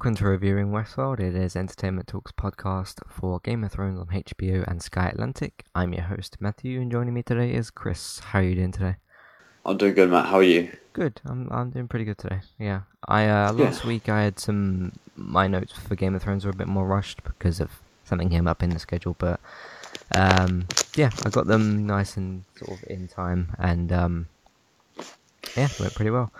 Welcome to Reviewing Westworld. It is Entertainment Talks podcast for Game of Thrones on HBO and Sky Atlantic. I'm your host Matthew, and joining me today is Chris. How are you doing today? I'm doing good, Matt. How are you? Good. I'm I'm doing pretty good today. Yeah. I uh, last week I had some my notes for Game of Thrones were a bit more rushed because of something came up in the schedule, but um, yeah, I got them nice and sort of in time, and um, yeah, went pretty well.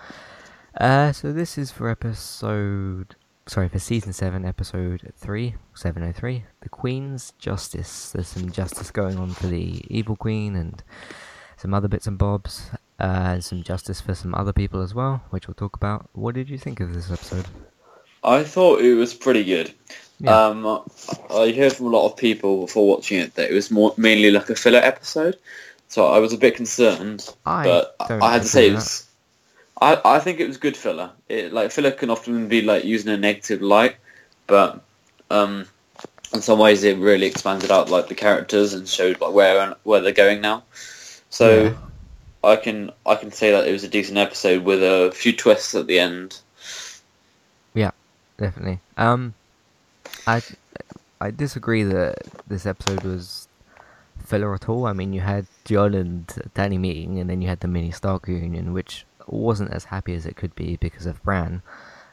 Uh, so this is for episode sorry, for season 7, episode 3, 703, The Queen's Justice. There's some justice going on for the Evil Queen and some other bits and bobs, uh, and some justice for some other people as well, which we'll talk about. What did you think of this episode? I thought it was pretty good. Yeah. Um, I heard from a lot of people before watching it that it was more mainly like a filler episode, so I was a bit concerned. I but I had to say it was. I, I think it was good filler. It, like filler can often be like used in a negative light, but um, in some ways it really expanded out like the characters and showed like where where they're going now. So yeah. I can I can say that it was a decent episode with a few twists at the end. Yeah, definitely. Um, I I disagree that this episode was filler at all. I mean, you had Jon and Danny meeting, and then you had the mini Stark reunion, which wasn't as happy as it could be because of Bran.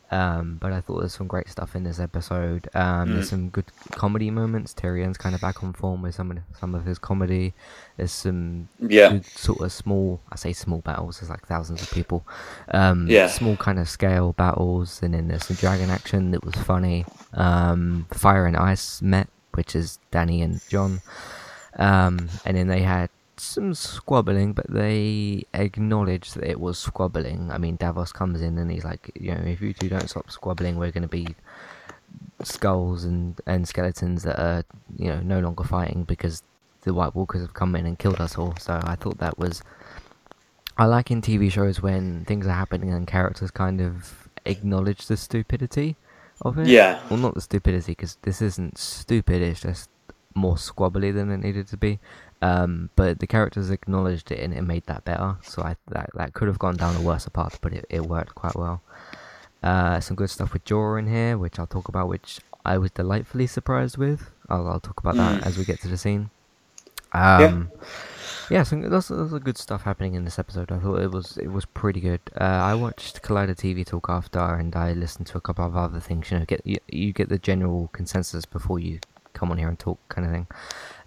Um, but I thought there's some great stuff in this episode. Um, mm. There's some good comedy moments. Tyrion's kind of back on form with some of some of his comedy. There's some yeah. sort of small, I say small battles. There's like thousands of people. Um, yeah. Small kind of scale battles, and then there's some dragon action that was funny. Um, Fire and Ice met, which is Danny and Jon. Um, and then they had some squabbling, but they acknowledge that it was squabbling. I mean, Davos comes in and he's like, you know, if you two don't stop squabbling, we're going to be skulls and, and skeletons that are, you know, no longer fighting because the White Walkers have come in and killed us all. So I thought that was. I like in TV shows when things are happening and characters kind of acknowledge the stupidity of it. Yeah. Well, not the stupidity, because this isn't stupid, it's just more squabbly than it needed to be. Um, but the characters acknowledged it and it made that better. So I that that could have gone down a worse path, but it, it worked quite well. Uh, some good stuff with Jorah in here, which I'll talk about, which I was delightfully surprised with. I'll, I'll talk about mm. that as we get to the scene. Um, yeah. Yeah, so there's, there's a good stuff happening in this episode. I thought it was it was pretty good. Uh, I watched Collider TV talk after, and I listened to a couple of other things. You know, get you, you get the general consensus before you come on here and talk, kind of thing.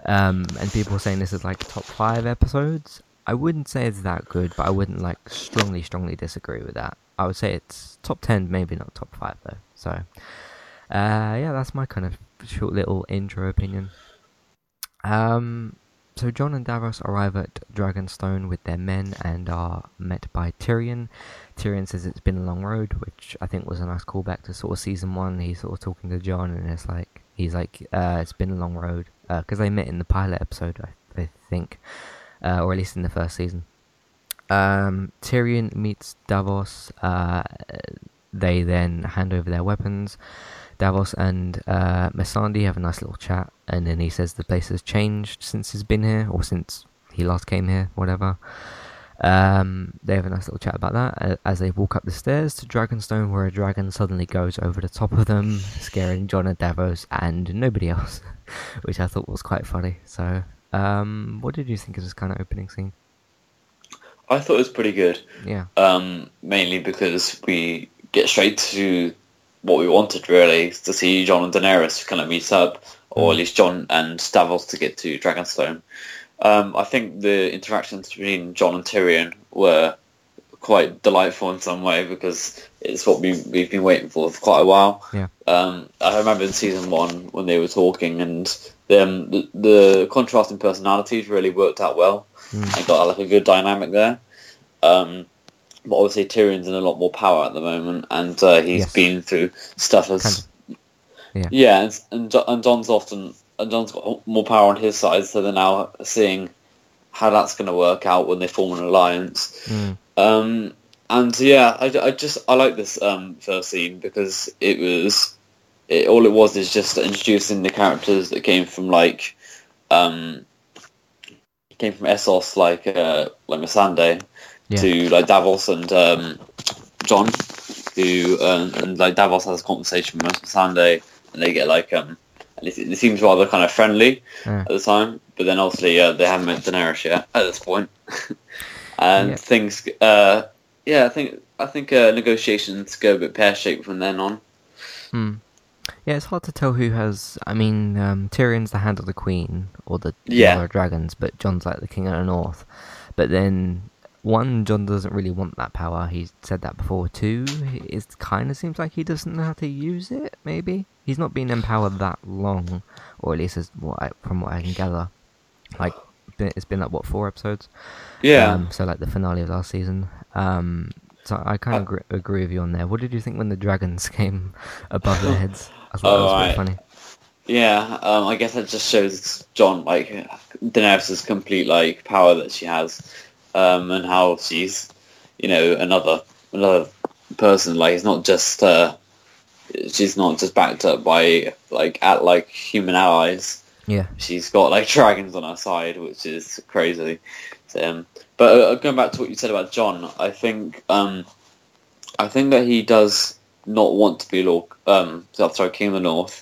Um, and people saying this is like top five episodes. I wouldn't say it's that good, but I wouldn't like strongly, strongly disagree with that. I would say it's top ten, maybe not top five though. So, uh, yeah, that's my kind of short little intro opinion. Um, so Jon and Davos arrive at Dragonstone with their men and are met by Tyrion. Tyrion says it's been a long road, which I think was a nice callback to sort of season one. He's sort of talking to Jon, and it's like he's like, uh, "It's been a long road," because uh, they met in the pilot episode, I, I think, uh, or at least in the first season. Um, Tyrion meets Davos. Uh, they then hand over their weapons. Davos and uh, have a nice little chat, and then he says the place has changed since he's been here, or since he last came here, whatever. Um, they have a nice little chat about that as they walk up the stairs to Dragonstone, where a dragon suddenly goes over the top of them, scaring Jon and Davos and nobody else, which I thought was quite funny. So, um, what did you think of this kind of opening scene? I thought it was pretty good. Yeah. Um, mainly because we get straight to what we wanted really to see Jon and Daenerys kind of meet up, or mm. at least Jon and Davos to get to Dragonstone. Um, I think the interactions between Jon and Tyrion were quite delightful in some way because it's what we, we've been waiting for for quite a while. Yeah. Um, I remember in season one when they were talking and um, the, the contrasting personalities really worked out well mm. and got like a good dynamic there. Um, but obviously Tyrion's in a lot more power at the moment, and uh, he's yes. been through stuff as kind of. yeah, yeah, and, and and Jon's often and Jon's got more power on his side, so they're now seeing how that's going to work out when they form an alliance. Mm. Um, and yeah, I, I just I like this um, first scene because it was it, all it was is just introducing the characters that came from like um, came from Essos like uh, like Missandei yeah. to like Davos and um, Jon, who uh, and like Davos has a conversation with Missandei, and they get like um, and it, it seems rather kind of friendly yeah. at the time. But then obviously uh, they haven't met Daenerys yet at this point, and yeah. things. Uh, yeah, I think I think uh, negotiations go a bit pear shaped from then on. Hmm. Yeah, it's hard to tell who has. I mean, um, Tyrion's the hand of the queen or the yeah. dragons, but Jon's like the king of the north. But then one, Jon doesn't really want that power. He's said that before. Two, it kind of seems like he doesn't know how to use it. Maybe he's not been empowered that long, or at least as what I, from what I can gather. Like it's been like what four episodes? Yeah. Um, so like the finale of last season. Um, so I kind of agree, agree with you on there. What did you think when the dragons came above their heads? I thought oh, that was right. funny. Yeah, um, I guess that just shows Jon like Daenerys' complete like power that she has um, and how she's, you know, another another person. Like it's not just uh, she's not just backed up by like at like human allies. Yeah, she's got like dragons on her side, which is crazy. Um, but uh, going back to what you said about Jon, I think um, I think that he does not want to be Lord, um, sorry, King of the North,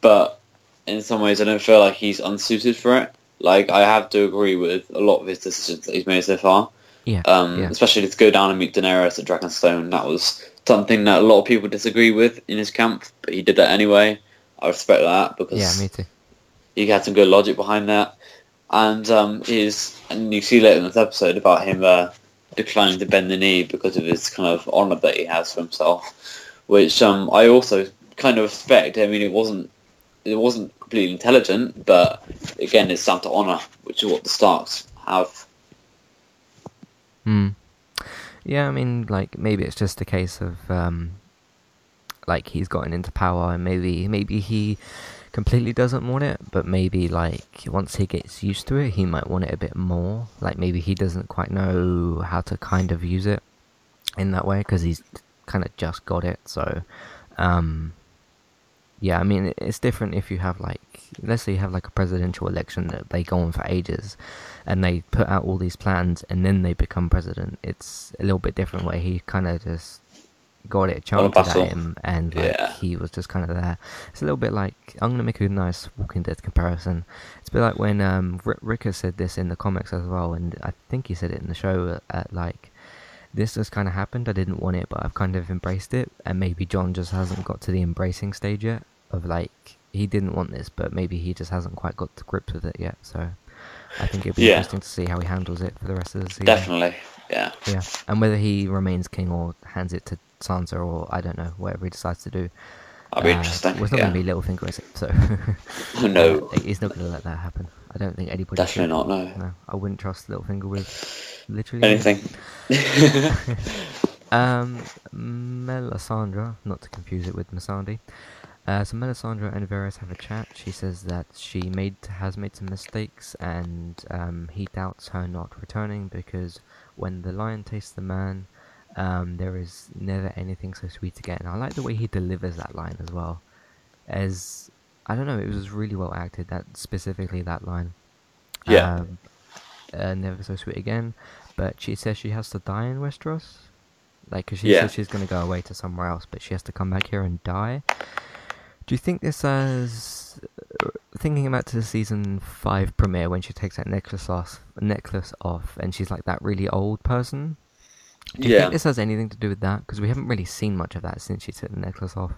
but in some ways I don't feel like he's unsuited for it. Like I have to agree with a lot of his decisions that he's made so far. Yeah. Um, yeah. Especially to go down and meet Daenerys at Dragonstone. That was something that a lot of people disagree with in his camp, but he did that anyway. I respect that because yeah, me too. He had some good logic behind that, and um, his and you see later in this episode about him uh, declining to bend the knee because of his kind of honor that he has for himself, which um, I also kind of respect. I mean, it wasn't it wasn't completely intelligent, but again, it's down to honor, which is what the Starks have. Hmm. Yeah, I mean, like maybe it's just a case of um, like he's gotten into power, and maybe maybe he completely doesn't want it, but maybe like once he gets used to it, he might want it a bit more. Like maybe he doesn't quite know how to kind of use it in that way because he's kind of just got it. So, um, yeah, I mean, it's different if you have like, let's say you have like a presidential election that they go on for ages, and they put out all these plans, and then they become president. It's a little bit different where he kind of just got it chanted at him, and like yeah. he was just kind of there. It's a little bit like I'm gonna make a nice Walking Dead comparison. It's a bit like when um, Rickard said this in the comics as well, and I think he said it in the show at like this has kind of happened. I didn't want it, but I've kind of embraced it. And maybe Jon just hasn't got to the embracing stage yet of like he didn't want this, but maybe he just hasn't quite got to grips with it yet. So I think it'd be yeah. interesting to see how he handles it for the rest of the season. Definitely, yeah. Yeah, and whether he remains king or hands it to Sansa or I don't know, whatever he decides to do. That'd be uh, interesting. Well, it's not yeah. going to be Littlefinger, is it? So no, he's not going to let that happen. I don't think anybody. Definitely should. not. No. No, I wouldn't trust Littlefinger with literally anything. um, Melisandre, not to confuse it with Missandei. Uh, so Melisandre and Varys have a chat. She says that she made has made some mistakes, and um, he doubts her not returning because when the lion tastes the man, um, there is never anything so sweet again. I like the way he delivers that line as well. As I don't know, it was really well acted. That specifically that line. Yeah. Um, uh, never so sweet again. But she says she has to die in Westeros. Like, cause she yeah. says she's gonna go away to somewhere else, but she has to come back here and die. Do you think this as thinking about to the season five premiere when she takes that necklace off, necklace off, and she's like that really old person? Do you yeah. think this has anything to do with that? Because we haven't really seen much of that since she took the necklace off.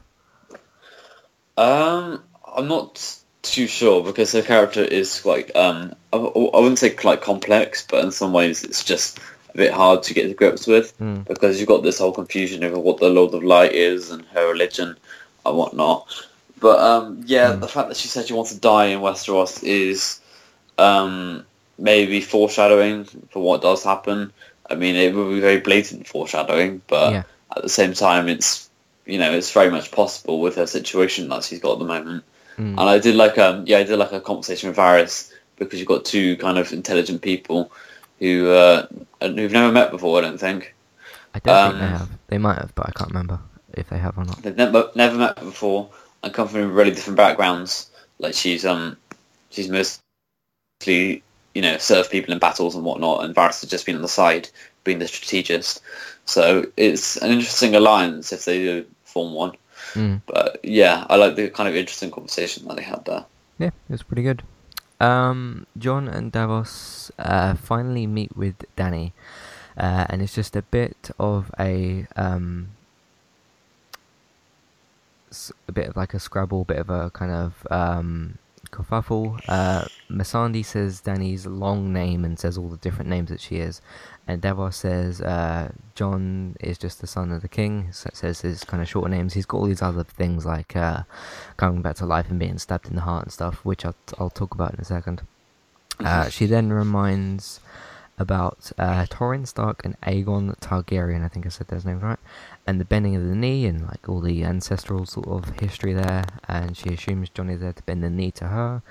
Um, I'm not too sure because her character is like um, I, I wouldn't say like complex, but in some ways it's just a bit hard to get to grips with mm. because you've got this whole confusion over what the Lord of Light is and her religion and whatnot. But um, yeah, mm. the fact that she said she wants to die in Westeros is um, maybe foreshadowing for what does happen. I mean, it would be very blatant foreshadowing, but yeah. at the same time, it's you know it's very much possible with her situation that she's got at the moment. Mm. And I did like um yeah I did like a conversation with Varys because you've got two kind of intelligent people who uh, who've never met before. I don't think. I don't um, think they um, have. They might have, but I can't remember if they have or not. They've never never met before and come from really different backgrounds. Like she's um she's mostly you know, serve people in battles and whatnot, and Varys has just been on the side, being the strategist. So it's an interesting alliance if they do form one. Mm. But yeah, I like the kind of interesting conversation that they had there. Yeah, it was pretty good. Um, Jon and Davos uh, finally meet with Danny, uh, and it's just a bit of a um, a bit of like a scrabble, bit of a kind of um, kerfuffle. Uh, Missandei says Danny's long name and says all the different names that she is, and Davos says uh, Jon is just the son of the king. So says his kind of shorter names. He's got all these other things like uh, coming back to life and being stabbed in the heart and stuff, which I'll, I'll talk about in a second. Uh, she then reminds about uh, Torrhen Stark and Aegon Targaryen. I think I said those names right. And the bending of the knee and like all the ancestral sort of history there. And she assumes Jon is there to bend the knee to her.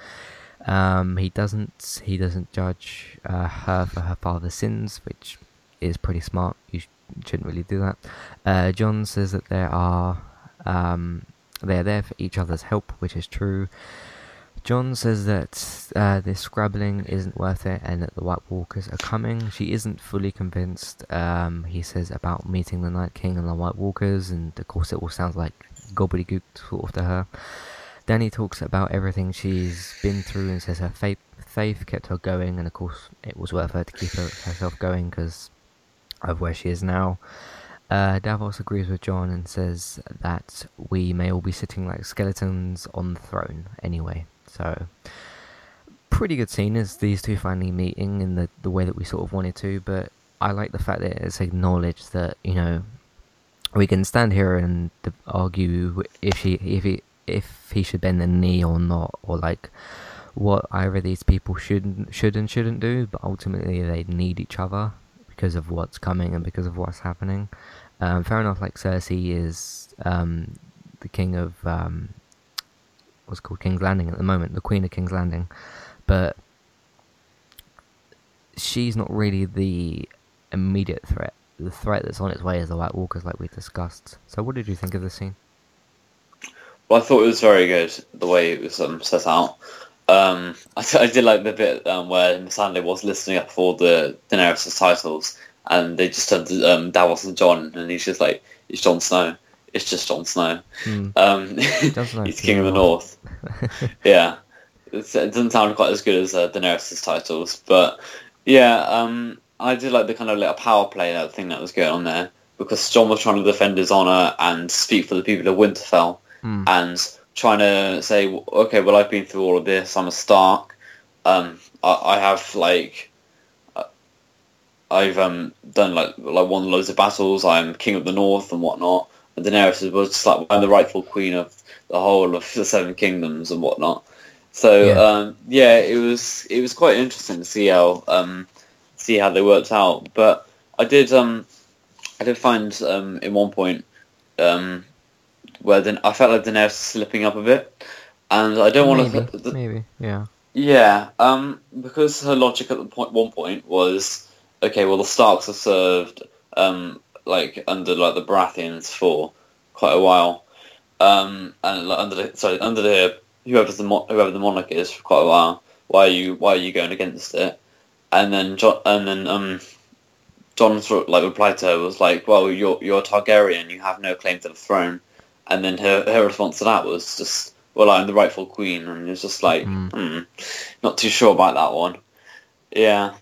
Um, he doesn't. He doesn't judge uh, her for her father's sins, which is pretty smart. You sh- shouldn't really do that. Uh, Jon says that there are um, they are there for each other's help, which is true. Jon says that uh, this scrabbling isn't worth it and that the White Walkers are coming. She isn't fully convinced. Um, he says about meeting the Night King and the White Walkers, and of course it all sounds like gobbledygook sort of to her. Danny talks about everything she's been through and says her faith, faith kept her going, and of course it was worth her to keep her, herself going because of where she is now. Uh, Davos agrees with Jon and says that we may all be sitting like skeletons on the throne anyway. So, pretty good scene as these two finally meeting in the, the way that we sort of wanted to, but I like the fact that it's acknowledged that, you know, we can stand here and argue if she if he if he should bend the knee or not, or like what either of these people should should and shouldn't do. But ultimately, they need each other because of what's coming and because of what's happening. Um, fair enough. Like Cersei is um, the king of um, what's called King's Landing at the moment, the Queen of King's Landing, but she's not really the immediate threat. The threat that's on its way is the White Walkers, like we discussed. So, what did you think of the scene? Well, I thought it was very good the way it was um, set out. Um, I, I, did like the bit um, where Missandei was listening up for the Daenerys' titles, and they just turned to um, Davos and Jon, and he's just like, "It's Jon Snow. It's just Jon Snow. Mm. Um, he's King of the North." yeah, it's, it doesn't sound quite as good as uh, Daenerys' titles, but yeah, um, I did like the kind of little power play that thing that was going on there because Jon was trying to defend his honor and speak for the people of Winterfell mm. and trying to say, okay, well, I've been through all of this. I'm a Stark. Um, I, I, have like, uh, I've um, done like like won loads of battles. I'm king of the north and whatnot. And Daenerys was just like I'm the rightful queen of the whole of the Seven Kingdoms and whatnot. So yeah, um, yeah it was it was quite interesting to see how um, see how they worked out. But I did um, I did find um, in one point um, where then I felt like Daenerys slipping up a bit, and I don't want to. Th- maybe, yeah. Yeah, um, because her logic at the point one point was okay. Well, the Starks have served um, like under like the Baratheons for quite a while, um, and like, under the sorry under the whoever the whoever the monarch is for quite a while. Why are you why are you going against it? And then Jon and then um, Jon sort of like replied to her was like, well, you're you're Targaryen. You have no claim to the throne. And then her her response to that was just, "Well, I'm the rightful queen," and it's just like, mm. hmm, not too sure about that one. Yeah,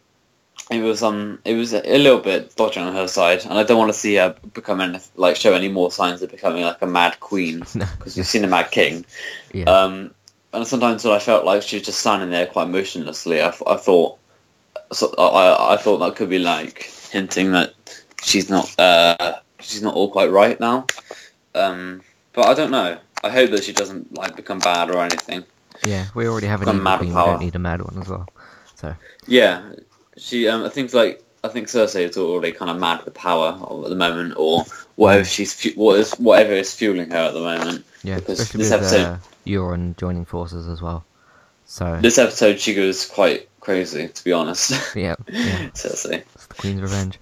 it was um, it was a, a little bit dodgy on her side, and I don't want to see her become any, like show any more signs of becoming like a mad queen because we've seen a mad king. Yeah. Um, and sometimes I felt like she was just standing there quite motionlessly. I, I thought, so I, I thought that could be like hinting that she's not uh, she's not all quite right now. Um, but I don't know. I hope that she doesn't like become bad or anything. Yeah, we already have an evil mad queen. We don't need a mad one as well. So yeah, she. Um, I think like I think Cersei is already kind of mad with power at the moment, or whatever she's what is whatever is fueling her at the moment. Yeah, because especially this with, episode, uh, Euron joining forces as well. So this episode, she goes quite crazy, to be honest. Yeah, yeah. Cersei. It's the Queen's revenge.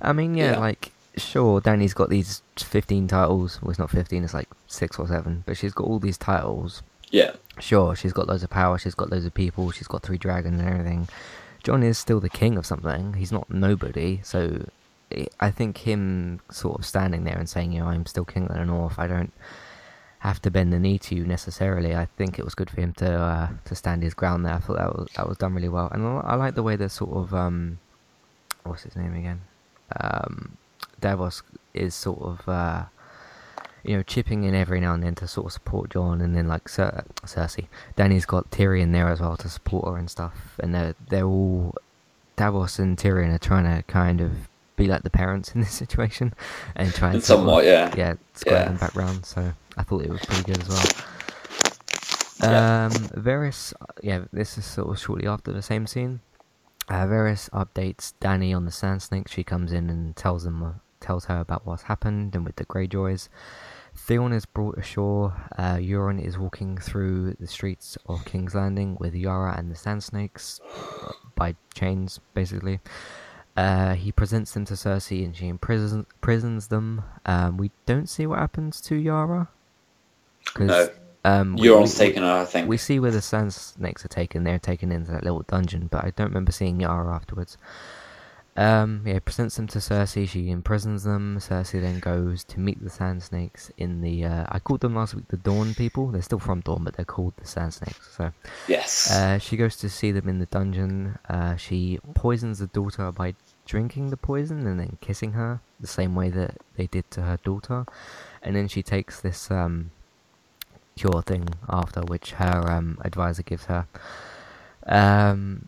I mean, yeah, yeah. like sure, Danny's got these 15 titles. Well, it's not 15, it's like 6 or 7. But she's got all these titles. Yeah. Sure, she's got loads of power, she's got loads of people, she's got three dragons and everything. Jon is still the king of something. He's not nobody. So I think him sort of standing there and saying, you know, I'm still king of the north. I don't have to bend the knee to you necessarily. I think it was good for him to uh, to stand his ground there. I thought that was that was done really well, and I, like the way that sort of um, what's his name again, um, Davos is sort of uh, you know chipping in every now and then to sort of support Jon, and then like Cer- Cersei, Danny's got Tyrion there as well to support her and stuff, and they're they're all Davos and Tyrion are trying to kind of be like the parents in this situation and try and somewhat, yeah, yeah, square yeah. them back round. So I thought it was pretty good as well. Yeah. Um, Varys, yeah, this is sort of shortly after the same scene. Uh, Varys updates Danny on the Sand Snake. She comes in and tells them, uh, tells her about what's happened and with the Greyjoys. Theon is brought ashore. Uh, Euron is walking through the streets of King's Landing with Yara and the Sand Snakes uh, by chains, basically. Uh, he presents them to Cersei and she imprisons, imprisons them. Um, we don't see what happens to Yara. No. Um, Euron's taken her, I think. We see where the Sand Snakes are taken. They're taken into that little dungeon, but I don't remember seeing Yara afterwards. Um, yeah, presents them to Cersei. She imprisons them. Cersei then goes to meet the Sand Snakes in the. Uh, I called them last week the Dorne people. They're still from Dorne, but they're called the Sand Snakes. So yes, uh, she goes to see them in the dungeon. Uh, she poisons the daughter by drinking the poison and then kissing her the same way that they did to her daughter. And then she takes this um, cure thing after, which her um, advisor gives her. Um,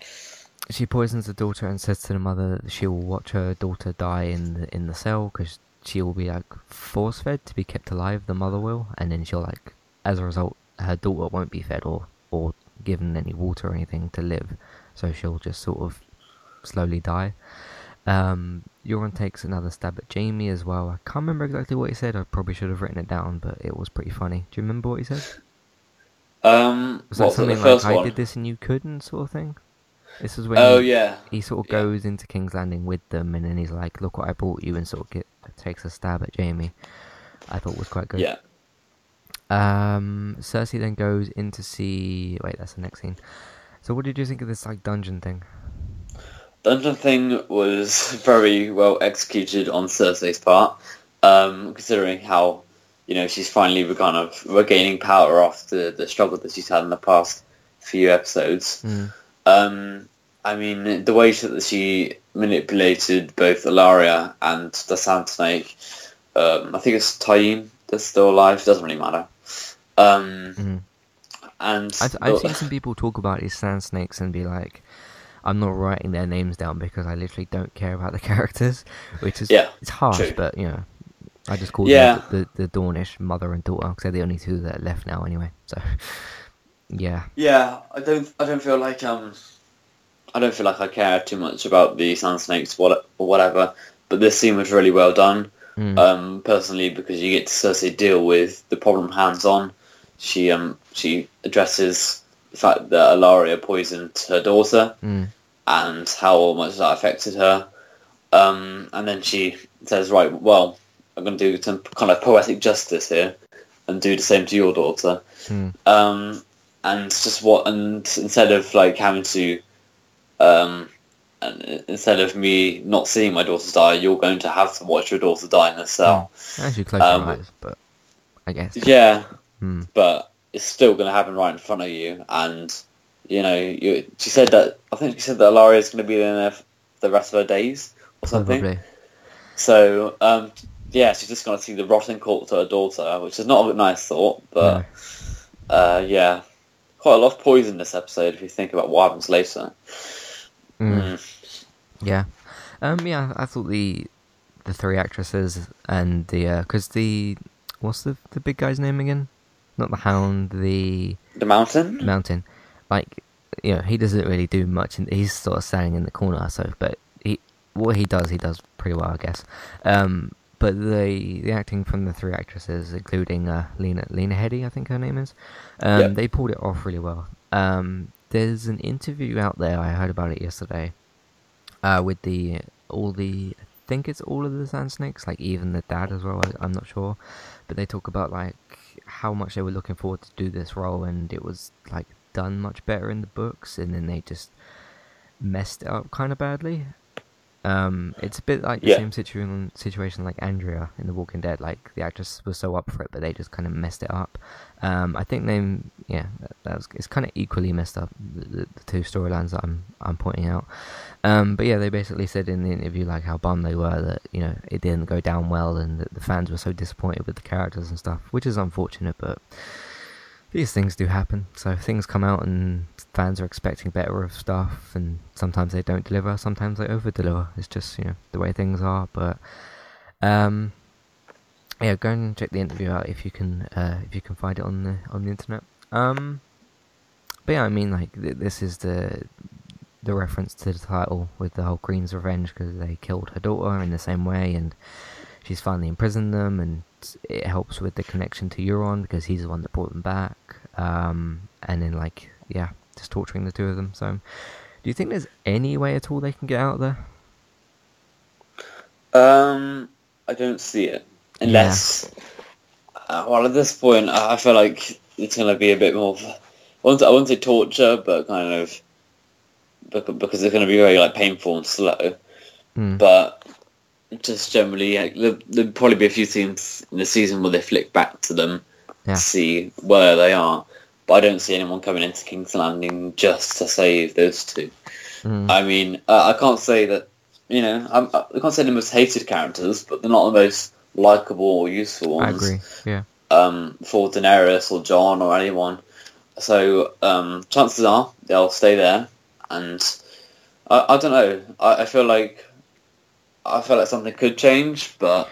she poisons the daughter and says to the mother that she will watch her daughter die in the in the cell because she will be like force fed to be kept alive. The mother will, and then she'll like as a result, her daughter won't be fed or or given any water or anything to live, so she'll just sort of slowly die. Um, Euron takes another stab at Jaime as well. I can't remember exactly what he said. I probably should have written it down, but it was pretty funny. Do you remember what he said? Um, was that something like one? I did this and you couldn't, sort of thing? This is when oh he, yeah he sort of yeah. goes into King's Landing with them, and then he's like, "Look what I brought you," and sort of get, takes a stab at Jaime. I thought was quite good. Yeah. Um, Cersei then goes in to see. Wait, that's the next scene. So, what did you think of this like dungeon thing? Dungeon thing was very well executed on Cersei's part, um, considering how you know she's finally kind of regaining power after the struggle that she's had in the past few episodes. Mm. Um, I mean, the way that she manipulated both Ellaria and the Sand Snake, um, I think it's Tyene that's still alive. Doesn't really matter. Um, mm-hmm. And I've, I've seen some people talk about these Sand Snakes and be like, I'm not writing their names down because I literally don't care about the characters, which is yeah, it's harsh, true. but you know, I just call yeah. them the, the, the Dornish mother and daughter because they're the only two that are left now anyway. So yeah, yeah, I don't I don't feel like um I don't feel like I care too much about the Sand Snakes or whatever, but this scene was really well done. Mm. Um, personally, because you get to Cersei deal with the problem hands on. She um she addresses the fact that Ellaria poisoned her daughter mm. and how much that affected her. Um, and then she says, right, well, I'm going to do some kind of poetic justice here and do the same to your daughter. Mm. Um, and just what, and instead of like having to, um, and instead of me not seeing my daughter die, you're going to have to watch your daughter die in a cell. Mm. As you close um, your eyes, but I guess. Yeah, mm. but it's still going to happen right in front of you. And you know, you, she said that I think she said that Ellaria is going to be there for the rest of her days or something. Probably. So um, yeah, she's just going to see the rotting corpse of her daughter, which is not a nice thought. But no. uh, yeah, quite a lot of poison this episode if you think about what happens later. Mm. Mm. Yeah, um, yeah, I thought the the three actresses and the because uh, the what's the the big guy's name again? not the Hound, the the Mountain. Mountain, like you know, he doesn't really do much, and he's sort of standing in the corner. So, but he what he does, he does pretty well, I guess. Um, but the the acting from the three actresses, including uh, Lena Lena Headey, I think her name is, um, yep. they pulled it off really well. Um, there's an interview out there. I heard about it yesterday. Uh, with the all the I think it's all of the Sand Snakes, like even the dad as well. I, I'm not sure, but they talk about like how much they were looking forward to do this role, and it was like done much better in the books, and then they just messed it up kind of badly. Um, it's a bit like the yeah. same situation situation like Andrea in The Walking Dead. Like the actress was so up for it, but they just kind of messed it up. Um, I think they, yeah, that, that was it's kind of equally messed up the, the two storylines that I'm I'm pointing out. Um, but yeah, they basically said in the interview like how bummed they were that you know it didn't go down well and that the fans were so disappointed with the characters and stuff, which is unfortunate, but these things do happen. So things come out and fans are expecting better of stuff, and sometimes they don't deliver, sometimes they over deliver. It's just you know the way things are. But um, yeah, go and check the interview out if you can uh, if you can find it on the on the internet. Um, but yeah, I mean like th- this is the the reference to the title with the whole Queen's Revenge because they killed her daughter in the same way, and she's finally imprisoned them, and it helps with the connection to Euron because he's the one that brought them back. Um, and then like yeah, just torturing the two of them. So, do you think there's any way at all they can get out there? Um, I don't see it unless. Yeah. Uh, well, at this point, I feel like it's going to be a bit more. I won't, I won't say torture, but kind of because it's going to be very like painful and slow. Mm. But just generally, like, there, will probably be a few scenes in the season where they flick back to them yeah. see where they are. But I don't see anyone coming into King's Landing just to save those two. Mm. I mean, uh, I can't say that you know I'm, I can't say they're the most hated characters, but they're not the most likable or useful ones. I agree. Yeah. Um, for Daenerys or Jon or anyone. So um, chances are they'll stay there, and I, I don't know. I, I feel like I feel like something could change, but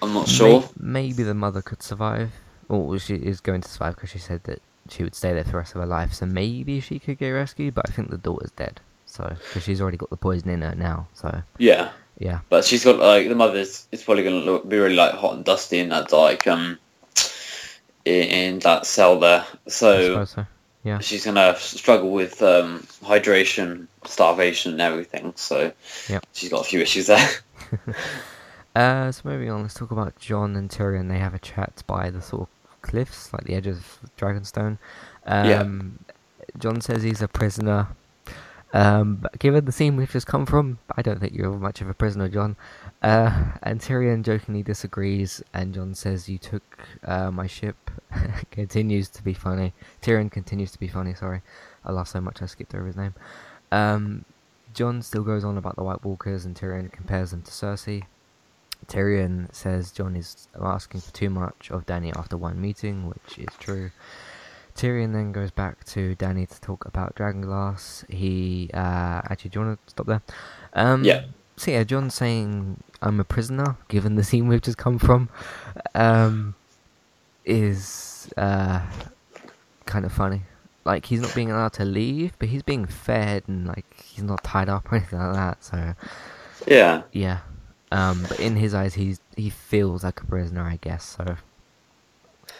I'm not sure. Maybe, maybe the mother could survive, or she is going to survive because she said that she would stay there for the rest of her life. So maybe she could get rescued, but I think the daughter's dead. So because she's already got the poison in her now. So yeah, yeah. But she's got like the mother's. It's probably going to be really like hot and dusty in that like um in, in that cell there. So, so. yeah, she's going to struggle with um, hydration, starvation, and everything. So yeah, she's got a few issues there. uh, so moving on, let's talk about Jon and Tyrion. They have a chat by the sort of cliffs, like the edge of Dragonstone. Um, yeah. Jon says he's a prisoner. Um, but given the scene we've just come from, I don't think you're much of a prisoner, Jon. Uh, and Tyrion jokingly disagrees, and Jon says, "You took uh, my ship." continues to be funny. Tyrion continues to be funny. Sorry, I laughed so much I skipped over his name. Um, Jon still goes on about the White Walkers, and Tyrion compares them to Cersei. Tyrion says Jon is asking for too much of Dany after one meeting, which is true. Tyrion then goes back to Dany to talk about Dragonglass. He uh, actually, do you want to stop there? Um, yeah. So yeah, Jon's saying I'm a prisoner, given the scene we've just come from, um, is uh, kind of funny. Like he's not being allowed to leave, but he's being fed and like he's not tied up or anything like that. So yeah, yeah. Um, but in his eyes, he's he feels like a prisoner, I guess. So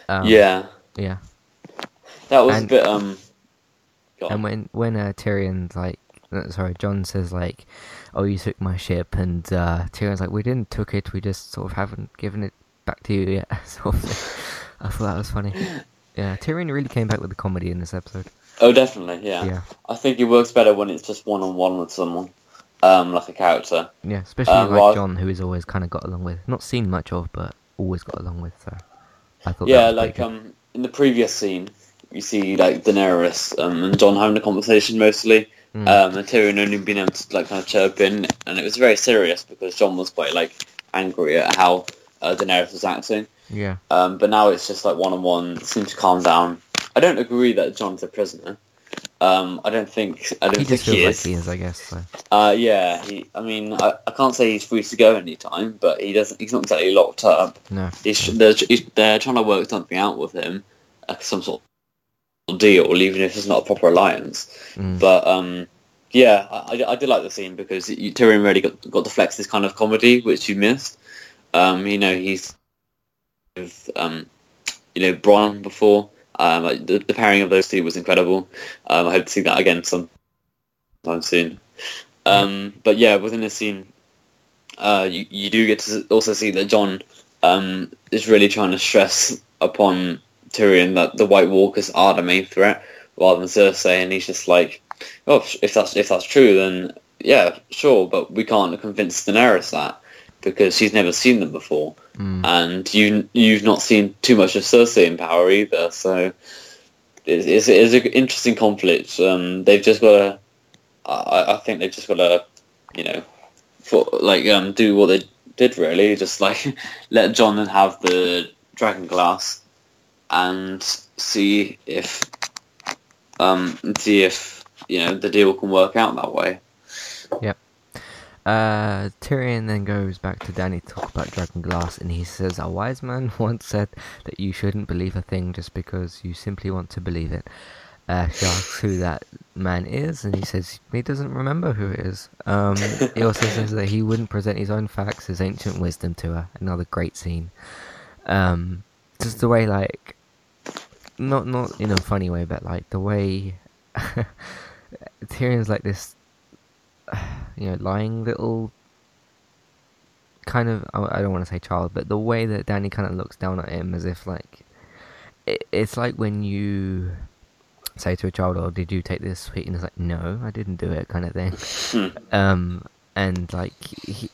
um, yeah, yeah. That was and, a bit um. And when when uh, Tyrion's like, uh, sorry, Jon says like, "Oh, you took my ship," and uh, Tyrion's like, "We didn't took it. We just sort of haven't given it back to you yet." sort of. I thought that was funny. Yeah, Tyrion really came back with the comedy in this episode. Oh, definitely, yeah. Yeah. I think it works better when it's just one on one with someone, um, like a character. Yeah, especially um, like Jon, who has always kind of got along with, not seen much of, but always got along with. So I thought. Yeah, like um, in the previous scene, you see like Daenerys um, and Jon having a conversation mostly. Mm. Um, and Tyrion only being able to like kind of chirp in, and it was very serious because Jon was quite like angry at how uh, Daenerys was acting. Yeah. Um, but now it's just like one on one. Seems to calm down. I don't agree that Jon's a prisoner. Um, I don't think. I don't he think he is. Like he is, I guess. So. Uh, yeah. He. I mean, I, I can't say he's free to go anytime, but he doesn't. He's not exactly locked up. No. He's, they're, he's, they're trying to work something out with him, like some sort of deal, even if it's not a proper alliance. Mm. But um, yeah, I, I did like the scene because you, Tyrion really got got to flex this kind of comedy which you missed. Um, you know, he's with um, you know Bronn before. Um, the, the, pairing of those two was incredible. Um, I hope to see that again sometime soon. Um, but yeah, within this scene, uh, you, you do get to also see that Jon um, is really trying to stress upon Tyrion that the White Walkers are the main threat rather than Cersei, and he's just like, oh, if that's if that's true, then yeah, sure, but we can't convince Daenerys that because she's never seen them before, mm. and you you've not seen too much of Cersei in power either. So it's it's, it's an interesting conflict. Um, they've just got to. I, I think they've just got to, you know, for, like um, do what they did really, just like let Jon have the dragon glass and see if um see if you know the deal can work out that way. Yep. Uh, Tyrion then goes back to Dany to talk about Dragon Glass, and he says, "A wise man once said that you shouldn't believe a thing just because you simply want to believe it." Uh, she asks who that man is, and he says he doesn't remember who it is. Um, he also says that he wouldn't present his own facts, his ancient wisdom to her. Another great scene. Um, just the way, like, not not in a funny way, but like the way Tyrion's like this you know, lying little kind of I don't want to say child, but the way that Danny kind of looks down at him as if like it, it's like when you say to a child, "Oh, did you take this sweet?" and it's like, "No, I didn't do it," kind of thing. Hmm. um, and like he,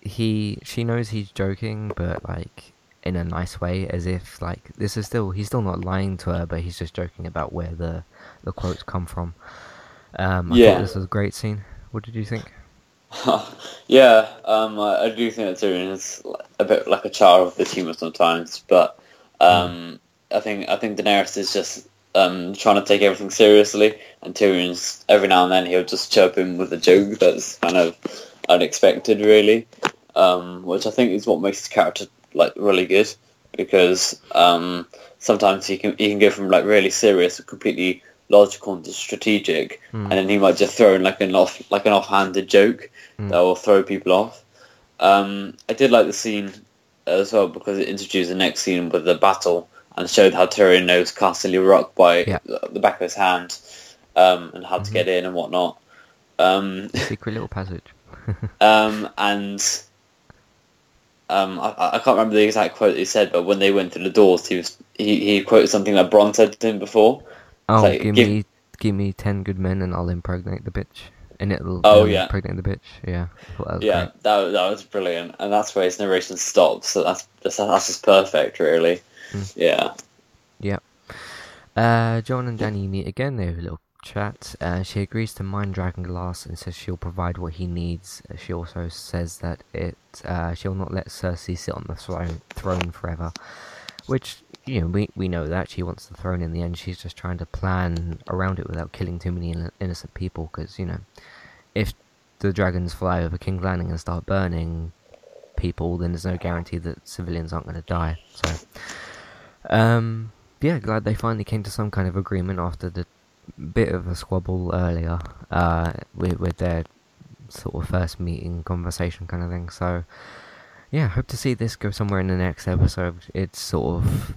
he, she knows he's joking, but like in a nice way, as if like this is still he's still not lying to her, but he's just joking about where the the quotes come from. Um, I yeah. thought this was a great scene. What did you think? yeah, um, I, I, do think that Tyrion is a bit like a child of the humour sometimes, but um, mm. I think I think Daenerys is just um, trying to take everything seriously, and Tyrion's every now and then he'll just chirp him with a joke that's kind of unexpected, really, um, which I think is what makes his character like really good because um, sometimes he can he can go from like really serious to completely logical and strategic, mm. and then he might just throw in like an off like an offhanded joke mm. that will throw people off. Um, I did like the scene as well because it introduced the next scene with the battle and showed how Tyrion knows Casterly Rock by yeah. the back of his hand um, and how mm-hmm. to get in and whatnot. Um, Secret little passage. um, and um, I, I, can't remember the exact quote he said, but when they went through the doors, he was he, he quoted something that Bronn said to him before, Oh, like, give, give, me give me ten good men and I'll impregnate the bitch, and it'll oh yeah impregnate the bitch. Yeah, that yeah, that that was brilliant, and that's where his narration stops. So that's that's, that's just perfect, really. Mm. Yeah. Yep. Uh, Jon and Danny meet again. They have a little chat. Uh, she agrees to mine Dragon Glass and says she'll provide what he needs. She also says that it uh, she'll not let Cersei sit on the throne throne forever, which you know, we, we know that she wants the throne in the end. She's just trying to plan around it without killing too many innocent people. Because, you know, if the dragons fly over King's Landing and start burning people, then there's no guarantee that civilians aren't going to die. So, um, yeah, glad they finally came to some kind of agreement after the bit of a squabble earlier uh, with, with their sort of first meeting conversation kind of thing. So, yeah, hope to see this go somewhere in the next episode. It's sort of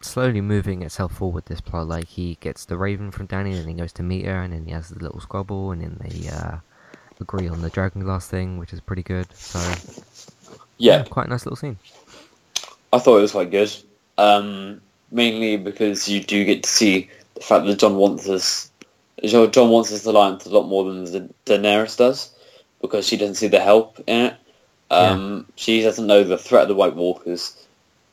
slowly moving itself forward. This plot, like he gets the Raven from Dany, and then he goes to meet her, and then he has the little squabble, and then they uh, agree on the dragon glass thing, which is pretty good. So yeah, yeah quite a nice little scene. I thought it was quite good, um, mainly because you do get to see the fact that Jon wants us. Jon wants us to alliance a lot more than the Daenerys does, because she doesn't see the help in it. Um, yeah. She doesn't know the threat of the White Walkers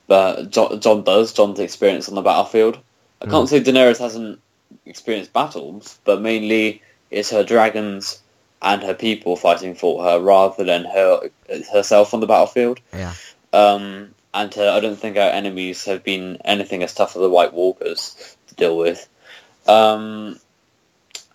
but Jon, Jon does. Jon's experience on the battlefield. I can't mm. say Daenerys hasn't experienced battles, but mainly it's her dragons and her people fighting for her rather than her herself on the battlefield. Yeah. Um, and her, I don't think our enemies have been anything as tough as the White Walkers to deal with. Um,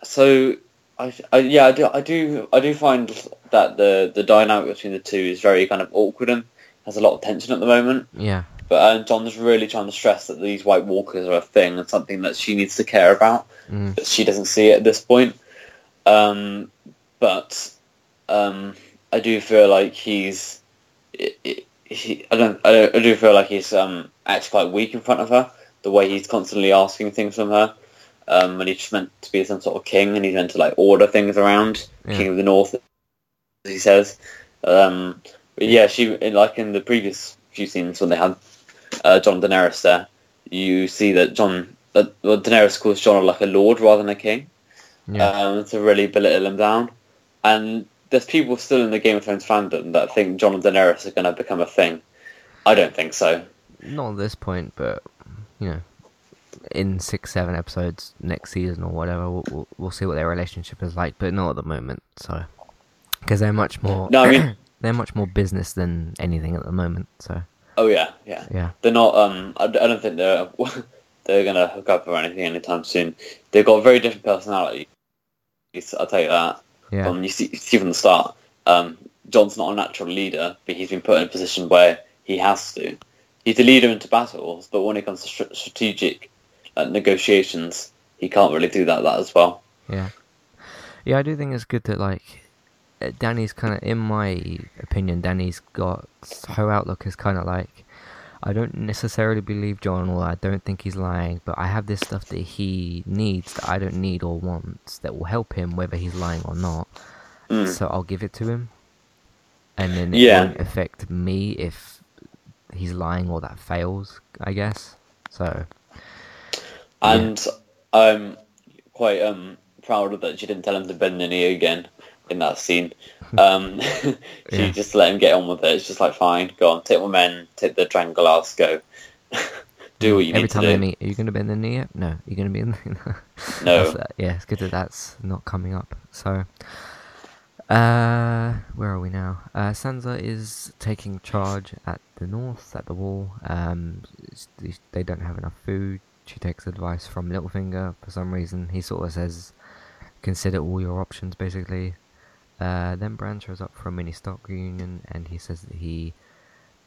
so, I, I, yeah, I do, I do, I do find that the the dynamic between the two is very kind of awkward and has a lot of tension at the moment. Yeah. But uh, Jon's really trying to stress that these White Walkers are a thing and something that she needs to care about. Mm. But she doesn't see it at this point. Um, but um, I do feel like he's. he, I don't. I, don't, I do feel like he's um, actually quite weak in front of her. The way he's constantly asking things from her, um, and he's meant to be some sort of king, and he's meant to like order things around, yeah. king of the north, as he says. Um, but yeah, she like in the previous few scenes when they had uh, Jon Daenerys there, you see that Jon, uh, well, Daenerys calls Jon like a lord rather than a king, yeah. um, to really belittle him down. And there's people still in the Game of Thrones fandom that think Jon and Daenerys are going to become a thing. I don't think so. Not at this point, but you know, in six, seven episodes next season or whatever, we'll, we'll, we'll see what their relationship is like. But not at the moment, so because they're much more. No, I mean they're much more business than anything at the moment. So. Oh yeah, yeah, yeah. They're not. Um, I, I don't think they're they're gonna hook up or anything anytime soon. They've got very different personalities. I'll tell you that. Yeah. Um, you see, you see from the start. Um, Jon's not a natural leader, but he's been put in a position where he has to. He's a leader into battles, but when it comes to strategic uh, negotiations, he can't really do that that as well. Yeah. Yeah, I do think it's good that like Dany's kind of, in my opinion, Dany's got her outlook is kind of like I don't necessarily believe Jon, or I don't think he's lying, but I have this stuff that he needs that I don't need or wants that will help him whether he's lying or not. Mm. So I'll give it to him. And then it yeah. won't affect me if he's lying or that fails, I guess. So And yeah. I'm quite um proud that she didn't tell him to bend the knee again in that scene. Um, she yeah. just let him get on with it. It's just like, fine, go on, take my men, take the triangle ass, go. do what you Every need to do. Every time they meet, are you going to be in the knee yet? No. You're going to be in the... no. Uh, yeah, it's good that that's not coming up. So, uh, where are we now? Uh, Sansa is taking charge at the north, at the wall. Um, they don't have enough food. She takes advice from Littlefinger for some reason. He sort of says, consider all your options, basically. Uh, then Bran shows up for a mini Stark reunion, and he says that he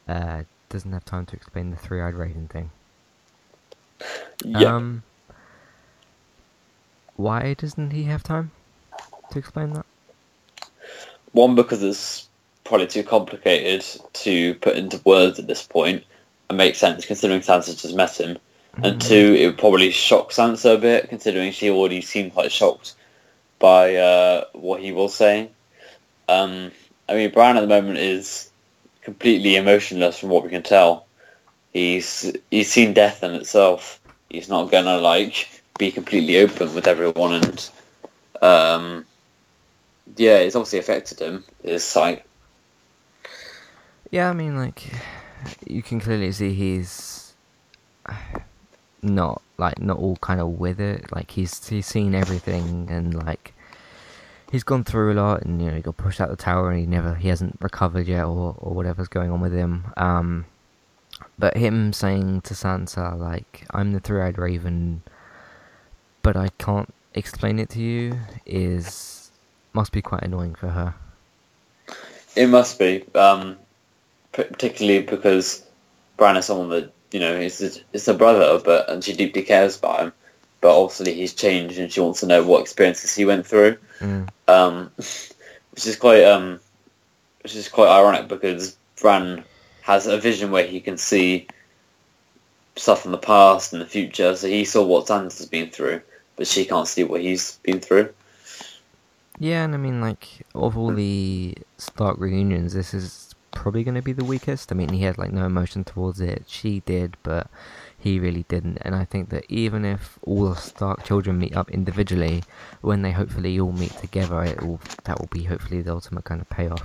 uh, doesn't have time to explain the three-eyed raven thing. Yeah. Um, why doesn't he have time to explain that? One, because it's probably too complicated to put into words at this point, and makes sense considering Sansa just met him. Mm-hmm. And two, it would probably shock Sansa a bit, considering she already seemed quite shocked by uh, what he was saying. Um, I mean, Bran at the moment is completely emotionless from what we can tell. He's he's seen death in itself. He's not gonna like be completely open with everyone, and um, yeah, it's obviously affected him. His sight. Yeah, I mean, like you can clearly see he's not like not all kind of with it. Like he's he's seen everything, and like he's gone through a lot, and you know he got pushed out the tower, and he never he hasn't recovered yet, or or whatever's going on with him. Um, but him saying to Sansa like, "I'm the three-eyed raven, but I can't explain it to you," is must be quite annoying for her. It must be, um, particularly because Bran is someone that you know is is a brother, but and she deeply cares about him but obviously he's changed and she wants to know what experiences he went through, mm. um, which is quite um, which is quite ironic because Bran has a vision where he can see stuff from the past and the future, so he saw what Sansa's been through, but she can't see what he's been through. Yeah, and I mean, like, of all the Stark reunions, this is probably going to be the weakest. I mean, he had, like, no emotion towards it. She did, but he really didn't. And I think that even if all the Stark children meet up individually, when they hopefully all meet together, it will that will be hopefully the ultimate kind of payoff.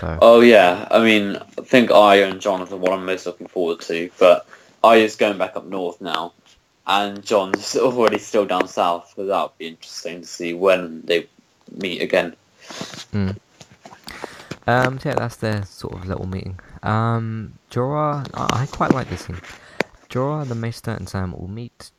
So. Oh yeah, I mean, I think Arya and Jonathan what I'm most looking forward to, but Arya's going back up north now, and Jon's already still down south. So that would be interesting to see when they meet again. Mm. Um, so yeah, that's their sort of little meeting. Um, Jorah, I quite like this scene. Jorah, the Maester, and Sam will meet.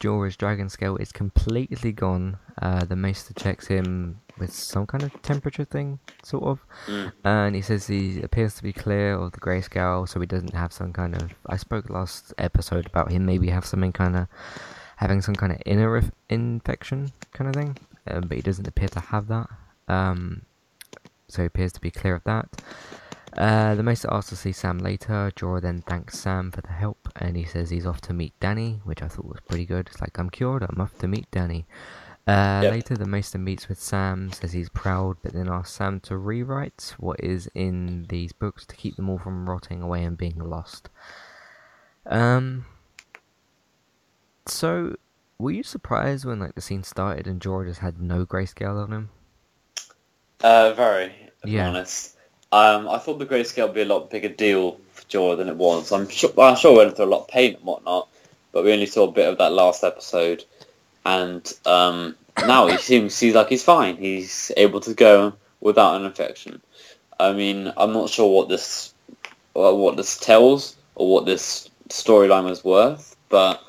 Jorah's dragon scale is completely gone. Uh, the Maester checks him with some kind of temperature thing, sort of. Mm. And he says he appears to be clear of the grayscale, so he doesn't have some kind of. I spoke last episode about him maybe have something kind of. having some kind of inner infection kind of thing. Um, but he doesn't appear to have that. Um, so he appears to be clear of that. Uh, the Maester asks to see Sam later. Jorah then thanks Sam for the help, and he says he's off to meet Dany, which I thought was pretty good. It's like, I'm cured, I'm off to meet Dany. Uh, yep. Later, the Maester meets with Sam, says he's proud, but then asks Sam to rewrite what is in these books to keep them all from rotting away and being lost. Um. So, were you surprised when like the scene started and Jorah just had no grayscale on him? Uh, very. Yeah. honest, um, I thought the grayscale would be a lot bigger deal for Jorah than it was. I'm sure. I'm sure we went through a lot of pain and whatnot, but we only saw a bit of that last episode, and um, now he seems he's like he's fine. He's able to go without an infection. I mean, I'm not sure what this what this tells or what this storyline was worth, but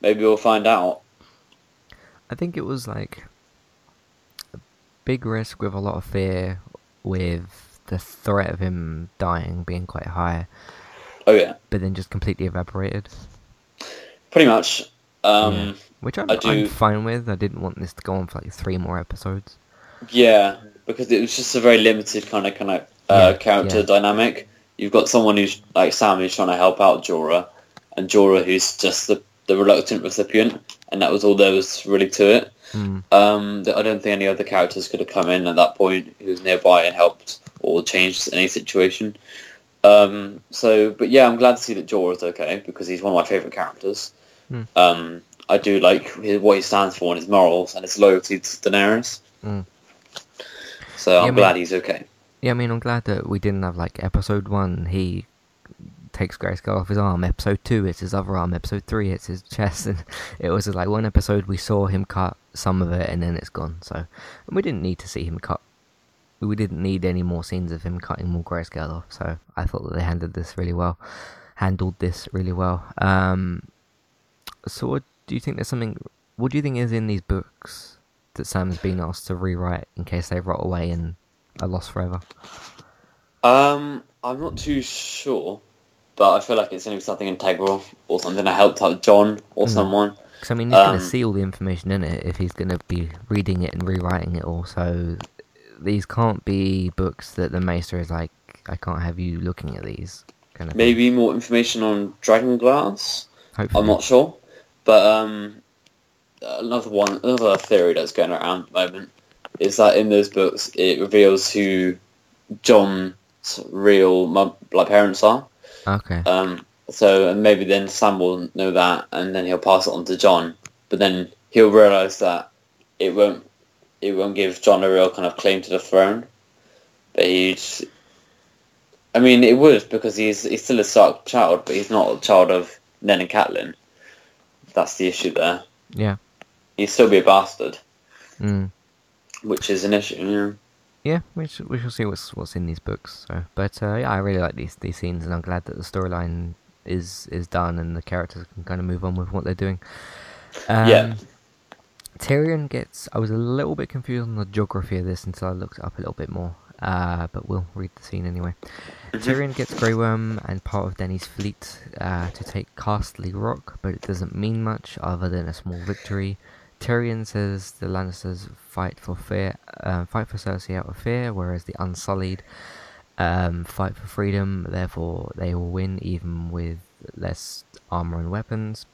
maybe we'll find out. I think it was like a big risk with a lot of fear, with the threat of him dying being quite high. Oh yeah. But then just completely evaporated. Pretty much. Um, yeah. Which I'm, I am fine with. I didn't want this to go on for like three more episodes. Yeah, because it was just a very limited kind of kind of uh, yeah, character yeah. dynamic. You've got someone who's like Sam who's trying to help out Jorah, and Jorah who's just the the reluctant recipient, and that was all there was really to it. Mm. Um, I don't think any other characters could have come in at that point who was nearby and helped or changed any situation. Um, so, but yeah, I'm glad to see that Jorah's okay because he's one of my favourite characters. Mm. Um, I do like his, what he stands for and his morals and his loyalty to Daenerys. Mm. So yeah, I'm I mean, glad he's okay. Yeah, I mean, I'm glad that we didn't have like episode one. He takes grayscale off his arm. Episode two, it's his other arm. Episode three, it's his chest. And it was like one episode we saw him cut some of it, and then it's gone. So and we didn't need to see him cut. We didn't need any more scenes of him cutting more grayscale off. So I thought that they handled this really well. Handled this really well. Um, so what do you think? There's something. What do you think is in these books that Sam's been asked to rewrite in case they rot away and are lost forever? Um, I'm not too sure but I feel like it's going to be something integral or something that helped out Jon or mm. someone. Because I mean, he's um, going to see all the information in it if he's going to be reading it and rewriting it all. So these can't be books that the Maester is like, I can't have you looking at these. Kind of maybe thing. more information on Dragon Glass. Hopefully. I'm not sure, but um, another one, another theory that's going around at the moment is that in those books it reveals who Jon's real like parents are. Okay. Um, so and maybe then Sam will know that, and then he'll pass it on to Jon. But then he'll realise that it won't it won't give Jon a real kind of claim to the throne. But he'd, I mean, it would because he's he's still a Stark child, but he's not a child of Ned and Catelyn. That's the issue there. Yeah. He'd still be a bastard. Mm. Which is an issue. Yeah yeah, we shall, we shall see what's what's in these books. So, but uh, yeah, I really like these these scenes, and I'm glad that the storyline is is done and the characters can kind of move on with what they're doing. Um, yeah. Tyrion gets. I was a little bit confused on the geography of this until I looked up a little bit more. Uh, but we'll read the scene anyway. Tyrion gets Grey Worm and part of Dany's fleet uh, to take Casterly Rock, but it doesn't mean much other than a small victory. Tyrion says the Lannisters fight for fear, uh, fight for Cersei out of fear, whereas the Unsullied um, fight for freedom. Therefore, they will win even with less armor and weapons.